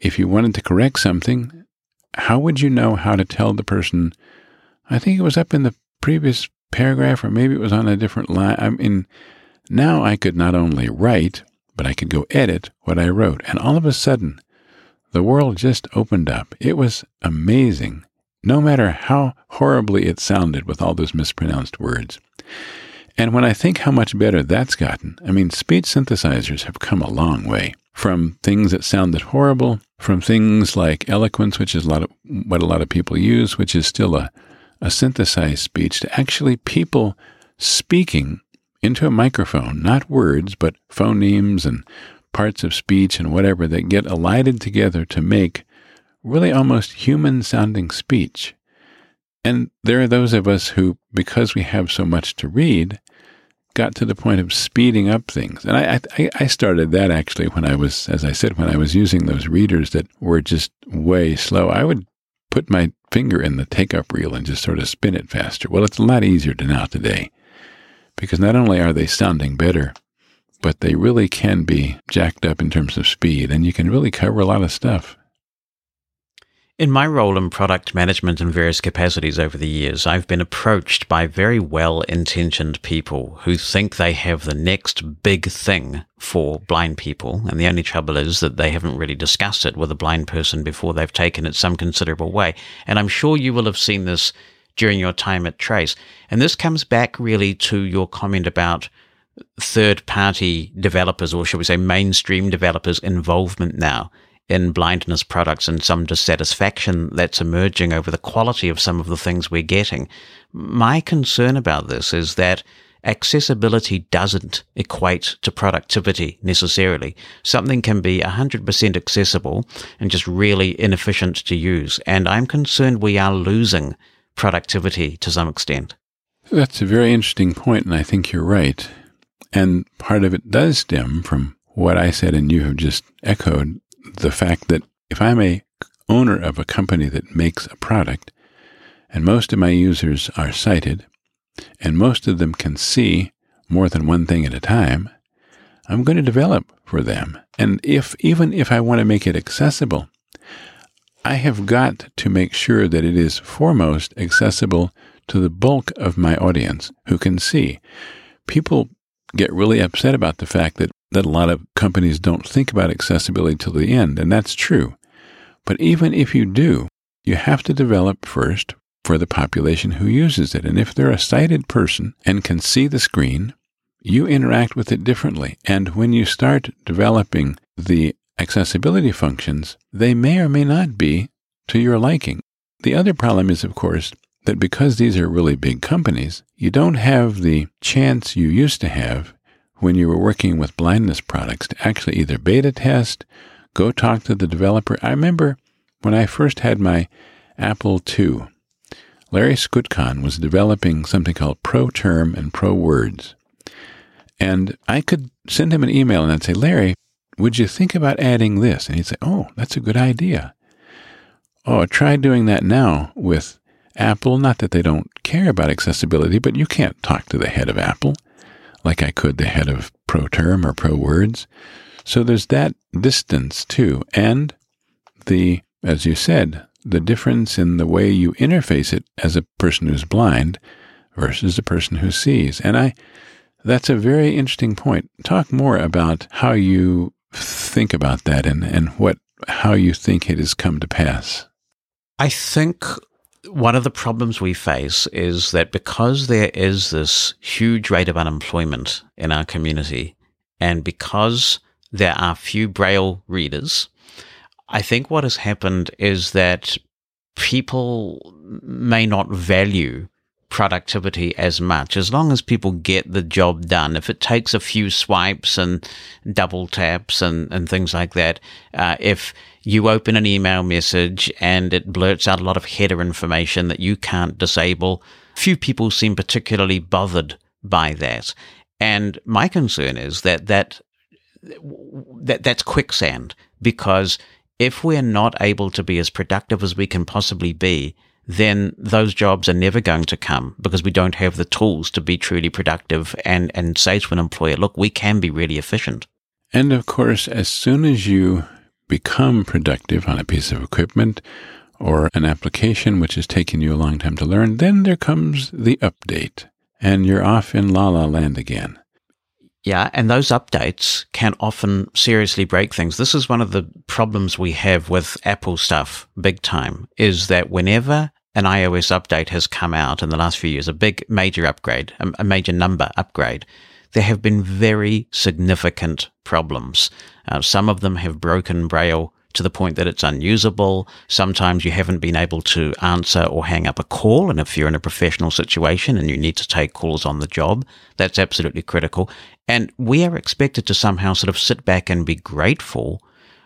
if you wanted to correct something, how would you know how to tell the person? I think it was up in the previous paragraph, or maybe it was on a different line. I mean, now I could not only write, but I could go edit what I wrote. And all of a sudden, the world just opened up. It was amazing, no matter how horribly it sounded with all those mispronounced words. And when I think how much better that's gotten, I mean, speech synthesizers have come a long way from things that sounded horrible, from things like eloquence, which is a lot of what a lot of people use, which is still a, a synthesized speech, to actually people speaking into a microphone, not words, but phonemes and parts of speech and whatever that get elided together to make really almost human sounding speech. And there are those of us who, because we have so much to read, got to the point of speeding up things. And I, I, I started that actually when I was, as I said, when I was using those readers that were just way slow. I would put my finger in the take up reel and just sort of spin it faster. Well, it's a lot easier to now today because not only are they sounding better, but they really can be jacked up in terms of speed and you can really cover a lot of stuff. In my role in product management in various capacities over the years, I've been approached by very well intentioned people who think they have the next big thing for blind people. And the only trouble is that they haven't really discussed it with a blind person before they've taken it some considerable way. And I'm sure you will have seen this during your time at Trace. And this comes back really to your comment about third party developers, or should we say mainstream developers' involvement now in blindness products and some dissatisfaction that's emerging over the quality of some of the things we're getting. My concern about this is that accessibility doesn't equate to productivity necessarily. Something can be 100% accessible and just really inefficient to use. And I'm concerned we are losing productivity to some extent. That's a very interesting point, and I think you're right. And part of it does stem from what I said, and you have just echoed the fact that if I'm a owner of a company that makes a product, and most of my users are sighted, and most of them can see more than one thing at a time, I'm going to develop for them. And if even if I want to make it accessible, I have got to make sure that it is foremost accessible to the bulk of my audience who can see. People get really upset about the fact that that a lot of companies don't think about accessibility till the end, and that's true. But even if you do, you have to develop first for the population who uses it. And if they're a sighted person and can see the screen, you interact with it differently. And when you start developing the accessibility functions, they may or may not be to your liking. The other problem is, of course, that because these are really big companies, you don't have the chance you used to have when you were working with blindness products to actually either beta test, go talk to the developer. I remember when I first had my Apple II, Larry Skutchan was developing something called ProTerm and ProWords. And I could send him an email and I'd say, Larry, would you think about adding this? And he'd say, Oh, that's a good idea. Oh, try doing that now with Apple. Not that they don't care about accessibility, but you can't talk to the head of Apple like I could the head of ProTerm or ProWords. So there's that distance too. And the, as you said, the difference in the way you interface it as a person who's blind versus a person who sees. And I, that's a very interesting point. Talk more about how you think about that and, and what, how you think it has come to pass. I think one of the problems we face is that because there is this huge rate of unemployment in our community, and because there are few Braille readers, I think what has happened is that people may not value productivity as much as long as people get the job done. If it takes a few swipes and double taps and, and things like that, uh, if you open an email message and it blurts out a lot of header information that you can't disable, few people seem particularly bothered by that. And my concern is that that, that that's quicksand because if we're not able to be as productive as we can possibly be, then those jobs are never going to come because we don't have the tools to be truly productive and, and say to an employer, look, we can be really efficient. And of course, as soon as you become productive on a piece of equipment or an application which has taken you a long time to learn, then there comes the update and you're off in la la land again. Yeah, and those updates can often seriously break things. This is one of the problems we have with Apple stuff big time is that whenever an iOS update has come out in the last few years, a big major upgrade, a, major number upgrade, there have been very significant problems. Uh, some of them have broken Braille to the point that it's unusable. Sometimes you haven't been able to answer or hang up a call. And if you're in a professional situation and you need to take calls on the job, that's absolutely critical. And we are expected to somehow sort of sit back and be grateful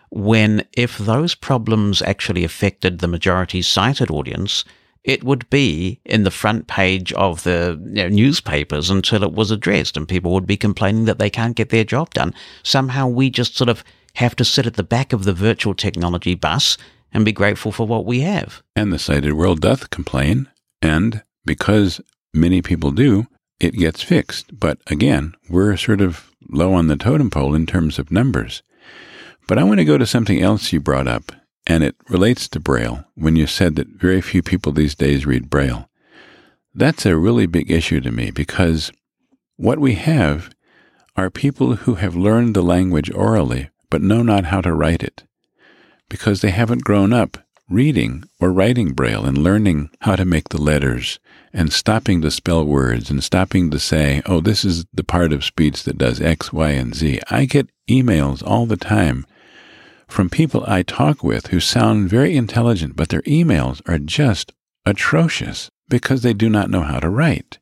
when if those problems actually affected the majority sighted audience, it would be in the front page of the you know, newspapers until it was addressed and people would be complaining that they can't get their job done. Somehow we just sort of have to sit at the back of the virtual technology bus and be grateful for what we have. And the sighted world doth complain, and because many people do, it gets fixed. But again, we're sort of low on the totem pole in terms of numbers. But I want to go to something else you brought up, and it relates to Braille when you said that very few people these days read Braille. That's a really big issue to me because what we have are people who have learned the language orally but know not how to write it, because they haven't grown up reading or writing Braille and learning how to make the letters and stopping to spell words and stopping to say, oh, this is the part of speech that does X, Y, and Z. I get emails all the time from people I talk with who sound very intelligent, but their emails are just atrocious because they do not know how to write.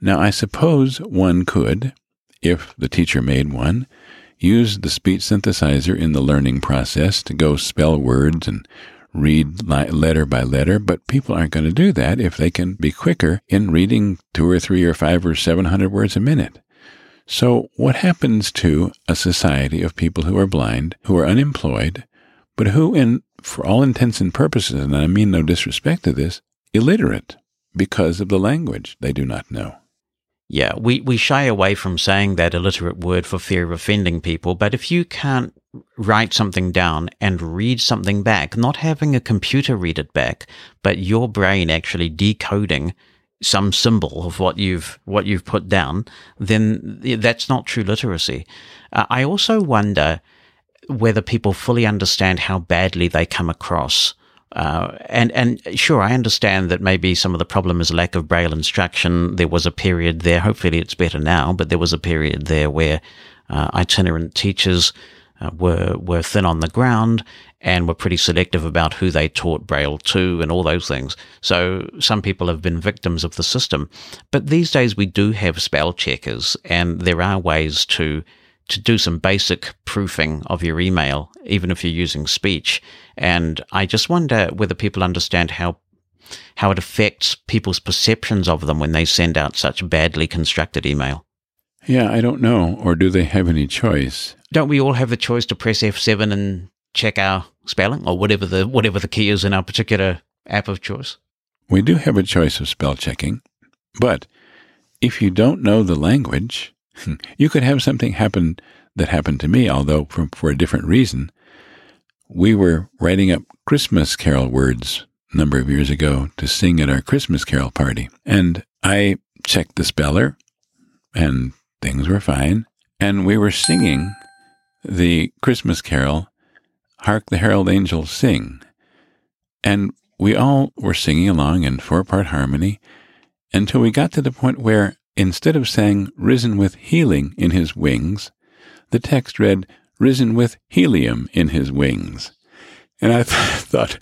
Now, I suppose one could, if the teacher made one, use the speech synthesizer in the learning process to go spell words and read letter by letter, but people aren't going to do that if they can be quicker in reading two or three or five or seven hundred words a minute. So, what happens to a society of people who are blind, who are unemployed, but who, in for all intents and purposes, and I mean no disrespect to this, illiterate because of the language they do not know? Yeah, we, we shy away from saying that illiterate word for fear of offending people, but if you can't write something down and read something back, not having a computer read it back, but your brain actually decoding some symbol of what you've what you've put down, then that's not true literacy. Uh, I also wonder whether people fully understand how badly they come across uh, and and sure, I understand that maybe some of the problem is lack of braille instruction. There was a period there. Hopefully, it's better now. But there was a period there where uh, itinerant teachers uh, were were thin on the ground and were pretty selective about who they taught braille to and all those things. So some people have been victims of the system. But these days, we do have spell checkers, and there are ways to to do some basic proofing of your email, even if you're using speech. And I just wonder whether people understand how how it affects people's perceptions of them when they send out such badly constructed email. Yeah, I don't know. Or do they have any choice? Don't we all have the choice to press F7 and check our spelling or whatever the whatever the key is in our particular app of choice? We do have a choice of spell checking, but if you don't know the language, [laughs] you could have something happen that happened to me, although for, for a different reason. We were writing up Christmas carol words a number of years ago to sing at our Christmas carol party. And I checked the speller, and things were fine. And we were singing the Christmas carol, Hark the Herald Angels Sing. And we all were singing along in four part harmony until we got to the point where Instead of saying, risen with healing in his wings, the text read, risen with helium in his wings. And I th- [laughs] thought,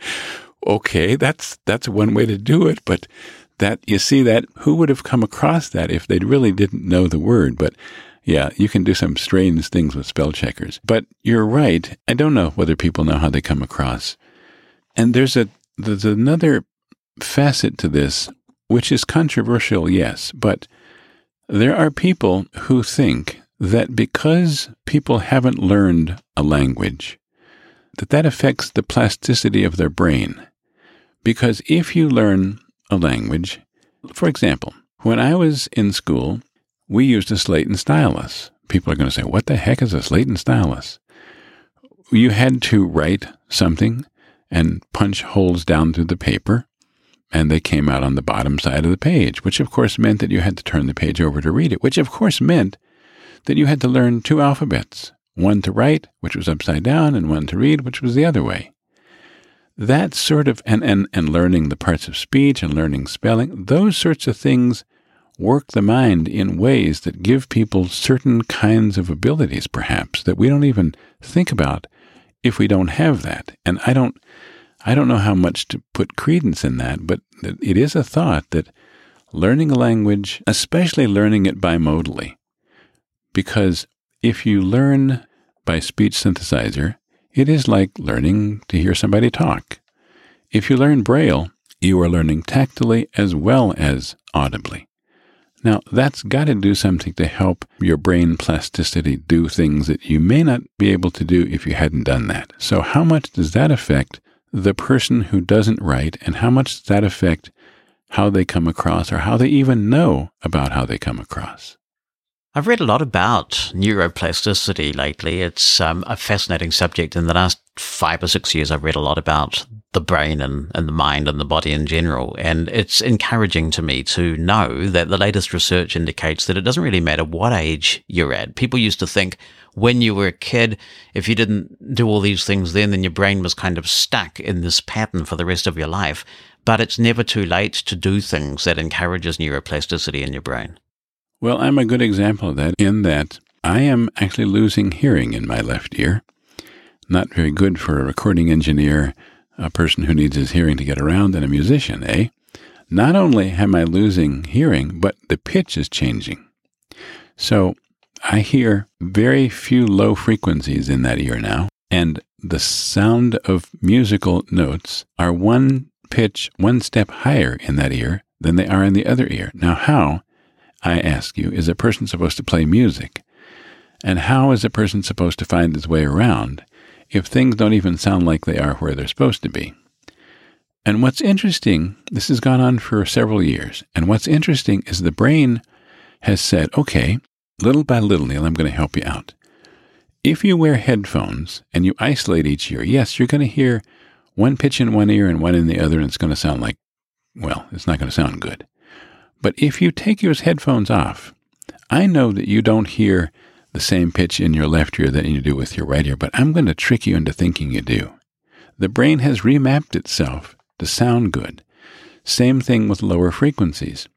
okay, that's, that's one way to do it, but that, you see that, who would have come across that if they really didn't know the word? But yeah, you can do some strange things with spell checkers. But you're right. I don't know whether people know how they come across. And there's a, there's another facet to this, which is controversial, yes, but there are people who think that because people haven't learned a language, that that affects the plasticity of their brain. Because if you learn a language, for example, when I was in school, we used a slate and stylus. People are going to say, What the heck is a slate and stylus? You had to write something and punch holes down through the paper and they came out on the bottom side of the page, which of course meant that you had to turn the page over to read it, which of course meant that you had to learn two alphabets one to write, which was upside down, and one to read, which was the other way. That sort of, and, and, and learning the parts of speech and learning spelling, those sorts of things work the mind in ways that give people certain kinds of abilities, perhaps, that we don't even think about if we don't have that. And I don't, I don't know how much to put credence in that, but it is a thought that learning a language, especially learning it bimodally, because if you learn by speech synthesizer, it is like learning to hear somebody talk. If you learn Braille, you are learning tactily as well as audibly. Now, that's got to do something to help your brain plasticity do things that you may not be able to do if you hadn't done that. So, how much does that affect the person who doesn't write, and how much does that affect how they come across or how they even know about how they come across? I've read a lot about neuroplasticity lately. It's um, a fascinating subject. In the last five or six years, I've read a lot about the brain and, and the mind and the body in general. And it's encouraging to me to know that the latest research indicates that it doesn't really matter what age you're at. People used to think when you were a kid, if you didn't do all these things then, then your brain was kind of stuck in this pattern for the rest of your life. But it's never too late to do things that encourages neuroplasticity in your brain. Well, I'm a good example of that in that I am actually losing hearing in my left ear. Not very good for a recording engineer, a person who needs his hearing to get around, and a musician, eh? Not only am I losing hearing, but the pitch is changing. So I hear very few low frequencies in that ear now, and the sound of musical notes are one pitch, one step higher in that ear than they are in the other ear. Now, how I ask you, is a person supposed to play music? And how is a person supposed to find his way around if things don't even sound like they are where they're supposed to be? And what's interesting, this has gone on for several years, and what's interesting is the brain has said, okay, little by little, Neal, I'm going to help you out. If you wear headphones and you isolate each ear, yes, you're going to hear one pitch in one ear and one in the other, and it's going to sound like, well, it's not going to sound good. But if you take your headphones off, I know that you don't hear the same pitch in your left ear that you do with your right ear, but I'm going to trick you into thinking you do. The brain has remapped itself to sound good. Same thing with lower frequencies.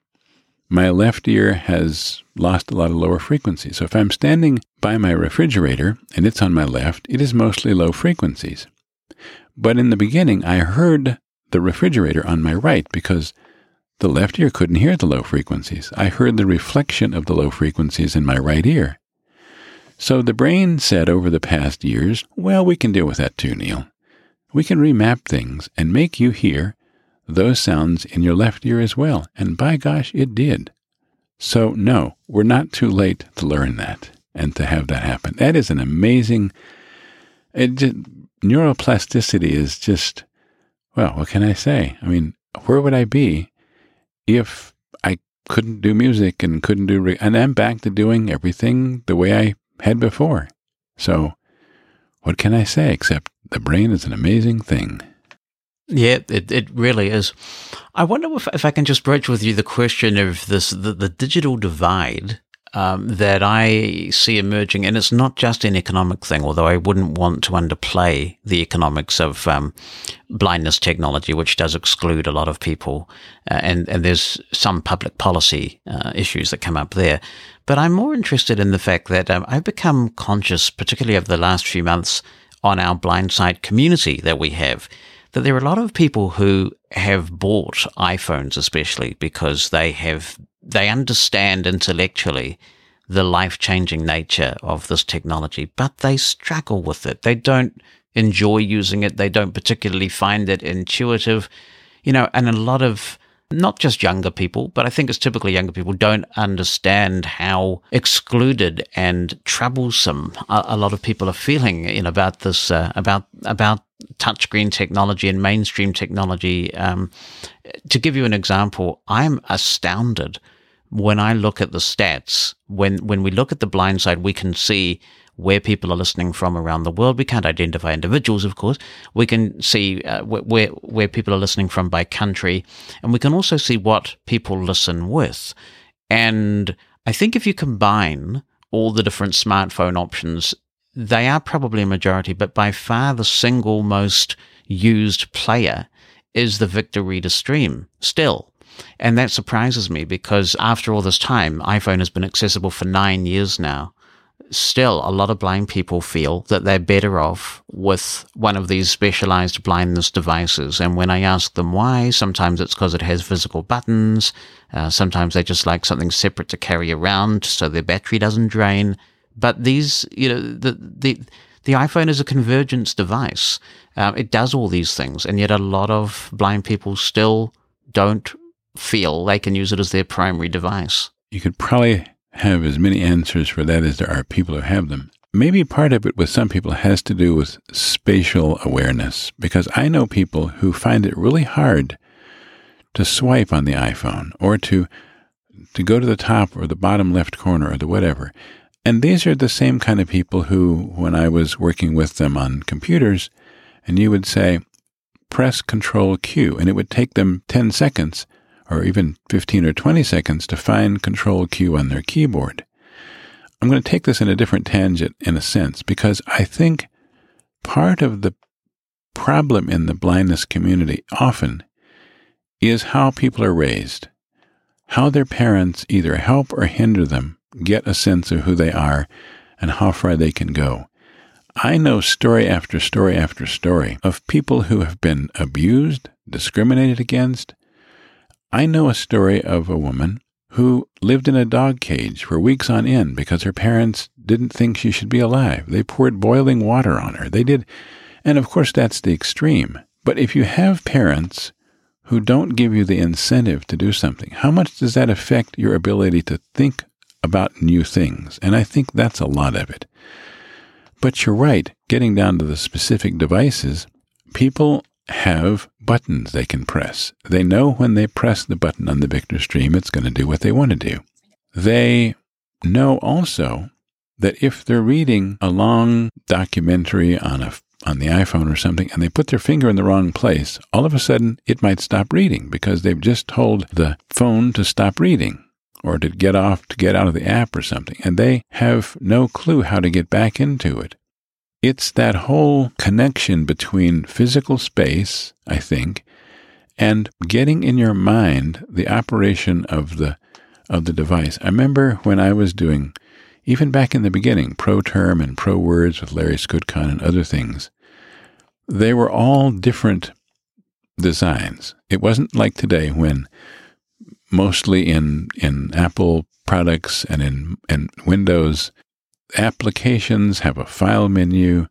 My left ear has lost a lot of lower frequencies. So if I'm standing by my refrigerator and it's on my left, it is mostly low frequencies. But in the beginning, I heard the refrigerator on my right because the left ear couldn't hear the low frequencies. I heard the reflection of the low frequencies in my right ear. So the brain said over the past years, well, we can deal with that too, Neal. We can remap things and make you hear those sounds in your left ear as well. And by gosh, it did. So, no, we're not too late to learn that and to have that happen. That is an amazing. It just, neuroplasticity is just, well, what can I say? I mean, where would I be if I couldn't do music and couldn't do, re- and I'm back to doing everything the way I had before. So, what can I say except the brain is an amazing thing? Yeah, it, it really is. I wonder if, if I can just broach with you the question of this the, the digital divide um, that I see emerging, and it's not just an economic thing, although I wouldn't want to underplay the economics of um, blindness technology, which does exclude a lot of people, uh, and and there's some public policy uh, issues that come up there. But I'm more interested in the fact that um, I've become conscious, particularly over the last few months, on our blind blindside community that we have that there are a lot of people who have bought iPhones, especially because they have they understand intellectually the life changing nature of this technology, but they struggle with it. They don't enjoy using it. They don't particularly find it intuitive, you know, and a lot of not just younger people, but I think it's typically younger people don't understand how excluded and troublesome a, a lot of people are feeling in about this, uh, about, about touchscreen technology and mainstream technology. Um, to give you an example, I'm astounded when I look at the stats, when, when we look at the blind side, we can see where people are listening from around the world. We can't identify individuals, of course. We can see uh, where, where people are listening from by country, and we can also see what people listen with. And I think if you combine all the different smartphone options, they are probably a majority, but by far the single most used player is the Victor Reader Stream still. And that surprises me because after all this time, iPhone has been accessible for nine years now still a lot of blind people feel that they're better off with one of these specialized blindness devices. And when I ask them why, sometimes it's because it has physical buttons. Uh, sometimes they just like something separate to carry around so their battery doesn't drain. But these, you know, the, the, the iPhone is a convergence device. Uh, it does all these things. And yet a lot of blind people still don't feel they can use it as their primary device. You could probably have as many answers for that as there are people who have them. Maybe part of it with some people has to do with spatial awareness, because I know people who find it really hard to swipe on the iPhone or to to go to the top or the bottom left corner or the whatever. And these are the same kind of people who, when I was working with them on computers, and you would say, press Control Q, and it would take them 10 seconds or even 15 or 20 seconds to find Control Q on their keyboard. I'm going to take this in a different tangent in a sense because I think part of the problem in the blindness community often is how people are raised, how their parents either help or hinder them get a sense of who they are and how far they can go. I know story after story after story of people who have been abused, discriminated against, I know a story of a woman who lived in a dog cage for weeks on end because her parents didn't think she should be alive. They poured boiling water on her. They did. And of course, that's the extreme. But if you have parents who don't give you the incentive to do something, how much does that affect your ability to think about new things? And I think that's a lot of it. But you're right, getting down to the specific devices, people have buttons they can press. They know when they press the button on the Victor Stream, it's going to do what they want to do. They know also that if they're reading a long documentary on a on the iPhone or something and they put their finger in the wrong place, all of a sudden it might stop reading because they've just told the phone to stop reading or to get off to get out of the app or something and they have no clue how to get back into it. It's that whole connection between physical space, I think, and getting in your mind the operation of the of the device. I remember when I was doing even back in the beginning, ProTerm and ProWords with Larry Skutchan and other things, they were all different designs. It wasn't like today when mostly in in Apple products and in, in Windows applications have a file menu.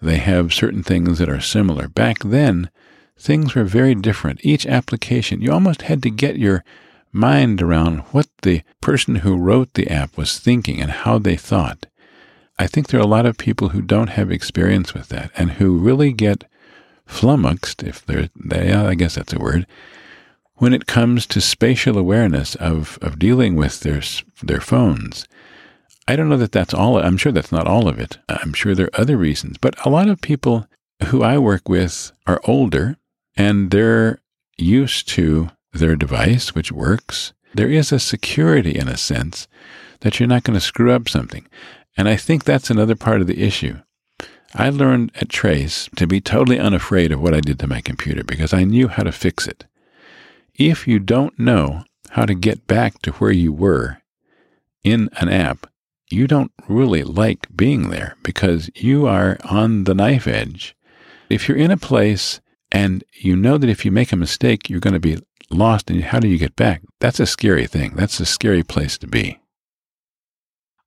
They have certain things that are similar. Back then, things were very different. Each application, you almost had to get your mind around what the person who wrote the app was thinking and how they thought. I think there are a lot of people who don't have experience with that and who really get flummoxed, if they're, they, I guess that's a word, when it comes to spatial awareness of, of dealing with their, their phones. I don't know that that's all. I'm sure that's not all of it. I'm sure there are other reasons. But a lot of people who I work with are older and they're used to their device, which works. There is a security in a sense that you're not going to screw up something. And I think that's another part of the issue. I learned at Trace to be totally unafraid of what I did to my computer because I knew how to fix it. If you don't know how to get back to where you were in an app, you don't really like being there because you are on the knife edge. If you're in a place and you know that if you make a mistake, you're going to be lost and how do you get back? That's a scary thing. That's a scary place to be.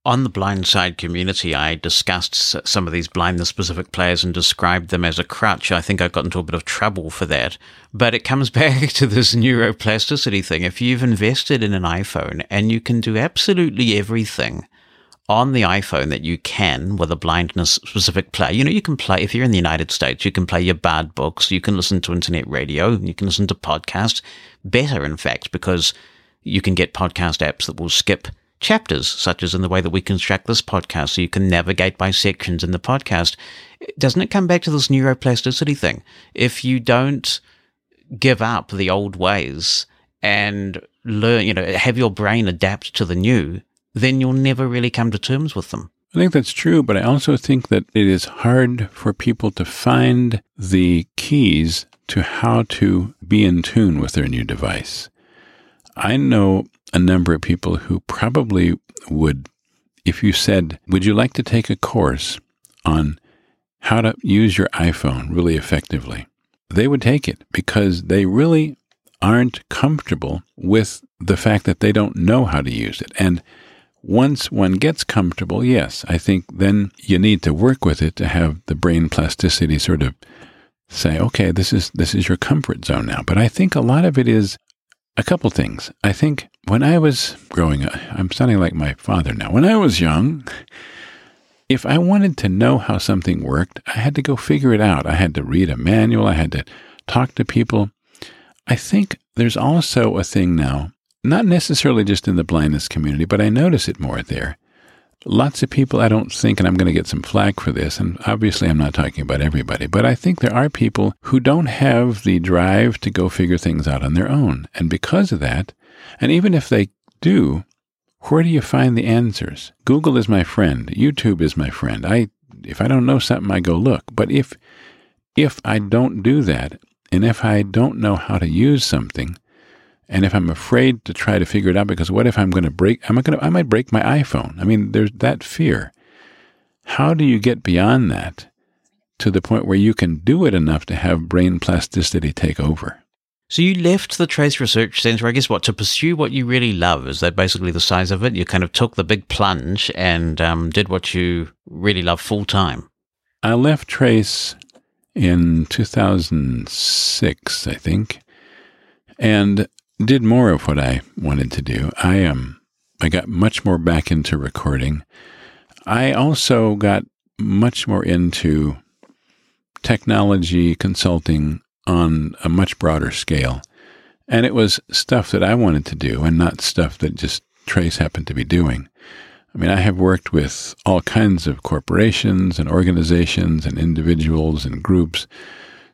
On the blindside community, I discussed some of these blindness specific players and described them as a crutch. I think I got into a bit of trouble for that. But it comes [laughs] back to this neuroplasticity thing. If you've invested in an iPhone and you can do absolutely everything on the iPhone that you can with a blindness specific player. You know, you can play, if you're in the United States, you can play your BARD books, you can listen to internet radio, you can listen to podcasts. Better, in fact, because you can get podcast apps that will skip chapters, such as in the way that we construct this podcast, so you can navigate by sections in the podcast. Doesn't it come back to this neuroplasticity thing? If you don't give up the old ways and learn, you know, have your brain adapt to the new, then you'll never really come to terms with them. I think that's true, but I also think that it is hard for people to find the keys to how to be in tune with their new device. I know a number of people who probably would, if you said, Would you like to take a course on how to use your iPhone really effectively? They would take it because they really aren't comfortable with the fact that they don't know how to use it. And once one gets comfortable, yes, I think then you need to work with it to have the brain plasticity sort of say, okay, this is this is your comfort zone now. But I think a lot of it is a couple things. I think when I was growing up, I'm sounding like my father now. When I was young, if I wanted to know how something worked, I had to go figure it out. I had to read a manual, I had to talk to people. I think there's also a thing now not necessarily just in the blindness community, but I notice it more there. Lots of people, I don't think, and I'm going to get some flack for this, and obviously I'm not talking about everybody, but I think there are people who don't have the drive to go figure things out on their own. And because of that, and even if they do, where do you find the answers? Google is my friend. YouTube is my friend. I, if I don't know something, I go look. But if, if I don't do that, and if I don't know how to use something, and if I'm afraid to try to figure it out, because what if I'm going to break? I'm going to. I might break my iPhone. I mean, there's that fear. How do you get beyond that to the point where you can do it enough to have brain plasticity take over? So you left the Trace Research Centre, I guess, what to pursue what you really love. Is that basically the size of it? You kind of took the big plunge and um, did what you really love full time. I left Trace in 2006, I think, and did more of what I wanted to do. I um I got much more back into recording. I also got much more into technology consulting on a much broader scale. And it was stuff that I wanted to do and not stuff that just Trace happened to be doing. I mean, I have worked with all kinds of corporations and organizations and individuals and groups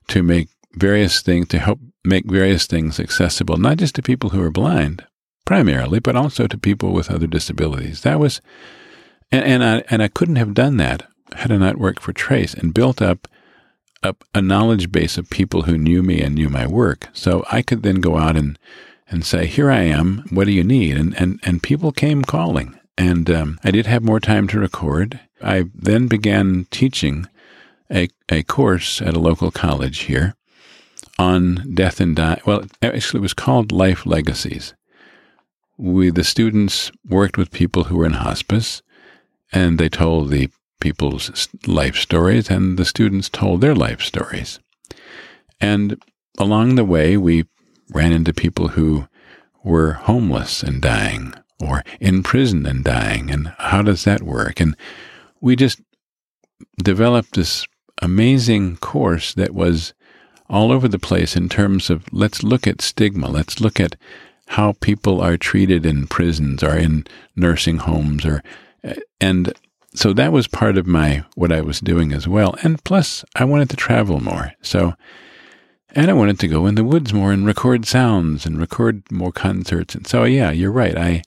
to make various things to help make various things accessible, not just to people who are blind, primarily, but also to people with other disabilities. That was, and, and I and I couldn't have done that had I not worked for Trace and built up, up a knowledge base of people who knew me and knew my work. So I could then go out and and say, "Here I am. What do you need?" And and and people came calling, and um, I did have more time to record. I then began teaching a a course at a local college here on death and dying. Well, actually, it was called Life Legacies. We, the students, worked with people who were in hospice, and they told the people's life stories, and the students told their life stories. And along the way, we ran into people who were homeless and dying, or in prison and dying, and how does that work? And we just developed this amazing course that was all over the place in terms of let's look at stigma, let's look at how people are treated in prisons or in nursing homes or uh, and so that was part of my what I was doing as well. And plus I wanted to travel more. So and I wanted to go in the woods more and record sounds and record more concerts. And so yeah, you're right. I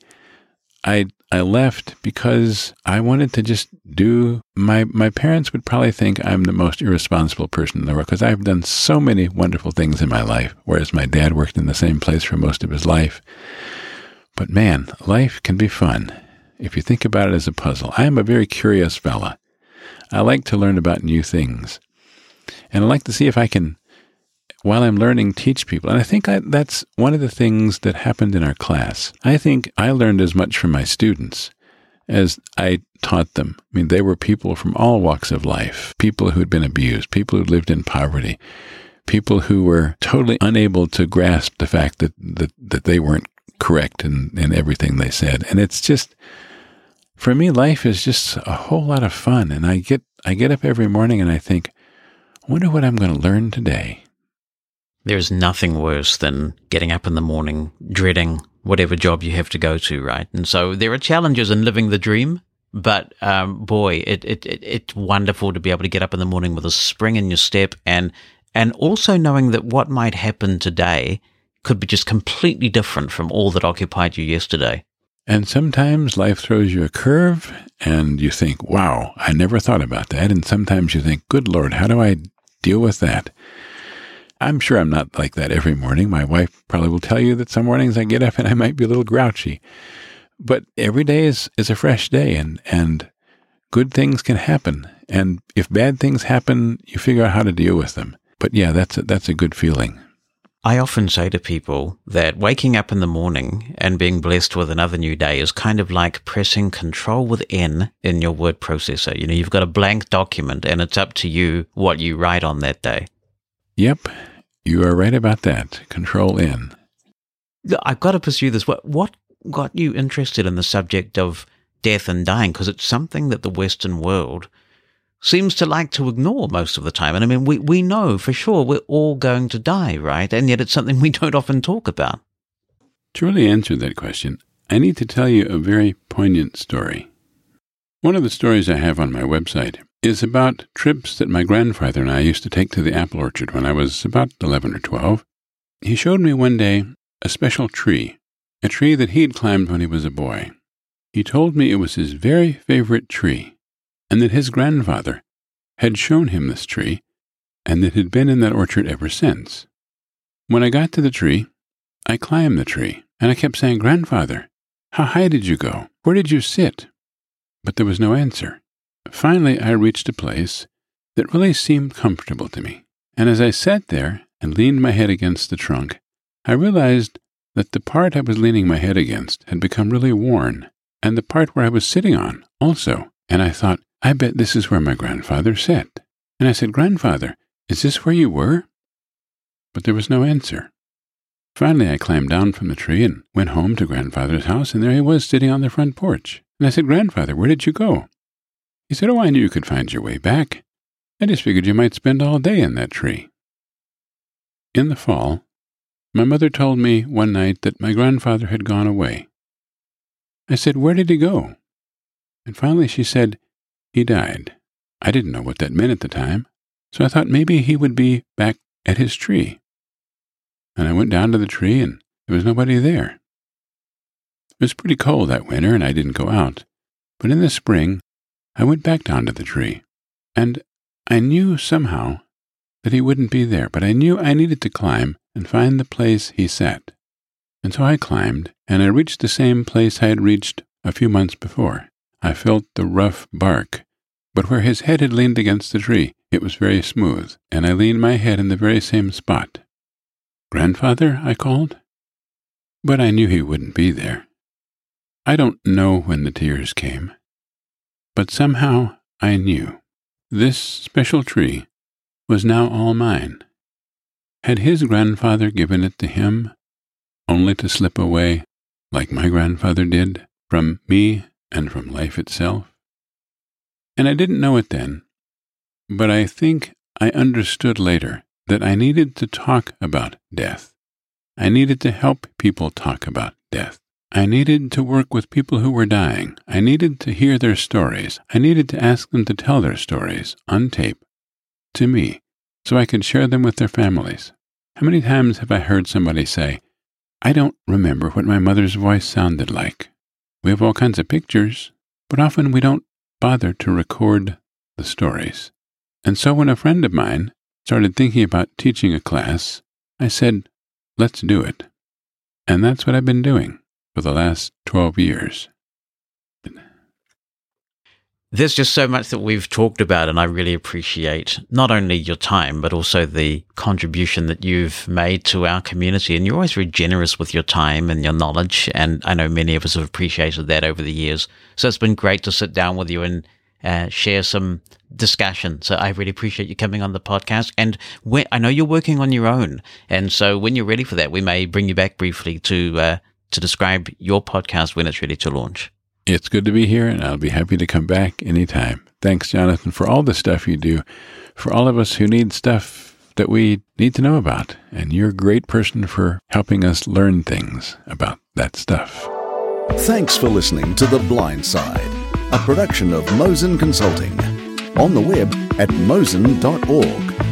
I I left because I wanted to just do my my parents would probably think I'm the most irresponsible person in the world because I've done so many wonderful things in my life whereas my dad worked in the same place for most of his life. But man, life can be fun if you think about it as a puzzle. I am a very curious fella. I like to learn about new things. And I like to see if I can while I'm learning, teach people. And I think I, that's one of the things that happened in our class. I think I learned as much from my students as I taught them. I mean, they were people from all walks of life, people who had been abused, people who lived in poverty, people who were totally unable to grasp the fact that, that, that they weren't correct in, in everything they said. And it's just, for me, life is just a whole lot of fun. And I get, I get up every morning and I think, I wonder what I'm going to learn today. There's nothing worse than getting up in the morning dreading whatever job you have to go to, right? And so there are challenges in living the dream, but um, boy, it, it, it, it's wonderful to be able to get up in the morning with a spring in your step and and also knowing that what might happen today could be just completely different from all that occupied you yesterday. And sometimes life throws you a curve and you think, wow, I never thought about that. And sometimes you think, good Lord, how do I deal with that? I'm sure I'm not like that every morning. My wife probably will tell you that some mornings I get up and I might be a little grouchy. But every day is, is a fresh day and, and good things can happen. And if bad things happen, you figure out how to deal with them. But yeah, that's a, that's a good feeling. I often say to people that waking up in the morning and being blessed with another new day is kind of like pressing control with N in your word processor. You know, you've got a blank document and it's up to you what you write on that day. Yep, you are right about that. Control N. I've got to pursue this. What, what got you interested in the subject of death and dying? Because it's something that the Western world seems to like to ignore most of the time. And I mean, we, we know for sure we're all going to die, right? And yet it's something we don't often talk about. To really answer that question, I need to tell you a very poignant story. One of the stories I have on my website is about trips that my grandfather and I used to take to the apple orchard when I was about 11 or 12. He showed me one day a special tree, a tree that he'd climbed when he was a boy. He told me it was his very favorite tree and that his grandfather had shown him this tree, and it had been in that orchard ever since. When I got to the tree, I climbed the tree, and I kept saying, Grandfather, how high did you go? Where did you sit? But there was no answer. Finally, I reached a place that really seemed comfortable to me, and as I sat there and leaned my head against the trunk, I realized that the part I was leaning my head against had become really worn, and the part where I was sitting on also. And I thought, I bet this is where my grandfather sat. And I said, Grandfather, is this where you were? But there was no answer. Finally, I climbed down from the tree and went home to grandfather's house, and there he was sitting on the front porch. And I said, Grandfather, where did you go? He said, Oh, I knew you could find your way back. I just figured you might spend all day in that tree. In the fall, my mother told me one night that my grandfather had gone away. I said, Where did he go? And finally she said, he died. I didn't know what that meant at the time, so I thought maybe he would be back at his tree. And I went down to the tree, and there was nobody there. It was pretty cold that winter, and I didn't go out. But in the spring, I went back down to the tree, and I knew somehow that he wouldn't be there, but I knew I needed to climb and find the place he sat. And so I climbed, and I reached the same place I had reached a few months before. I felt the rough bark, but where his head had leaned against the tree, it was very smooth, and I leaned my head in the very same spot. Grandfather, I called. But I knew he wouldn't be there. I don't know when the tears came, but somehow I knew. This special tree was now all mine. Had his grandfather given it to him, only to slip away, like my grandfather did, from me and from life itself. And I didn't know it then, but I think I understood later that I needed to talk about death. I needed to help people talk about death. I needed to work with people who were dying. I needed to hear their stories. I needed to ask them to tell their stories on tape to me so I could share them with their families. How many times have I heard somebody say, I don't remember what my mother's voice sounded like? We have all kinds of pictures, but often we don't bother to record the stories. And so when a friend of mine started thinking about teaching a class, I said, let's do it. And that's what I've been doing for the last 12 years. There's just so much that we've talked about, and I really appreciate not only your time, but also the contribution that you've made to our community. And you're always very generous with your time and your knowledge. And I know many of us have appreciated that over the years. So it's been great to sit down with you and uh, share some discussion. So I really appreciate you coming on the podcast. And I know you're working on your own. And so when you're ready for that, we may bring you back briefly to, uh, to describe your podcast when it's ready to launch. It's good to be here, and I'll be happy to come back anytime. Thanks, Jonathan, for all the stuff you do, for all of us who need stuff that we need to know about. And you're a great person for helping us learn things about that stuff. Thanks for listening to The Blind Side, a production of Mosen Consulting. On the web at mosen.org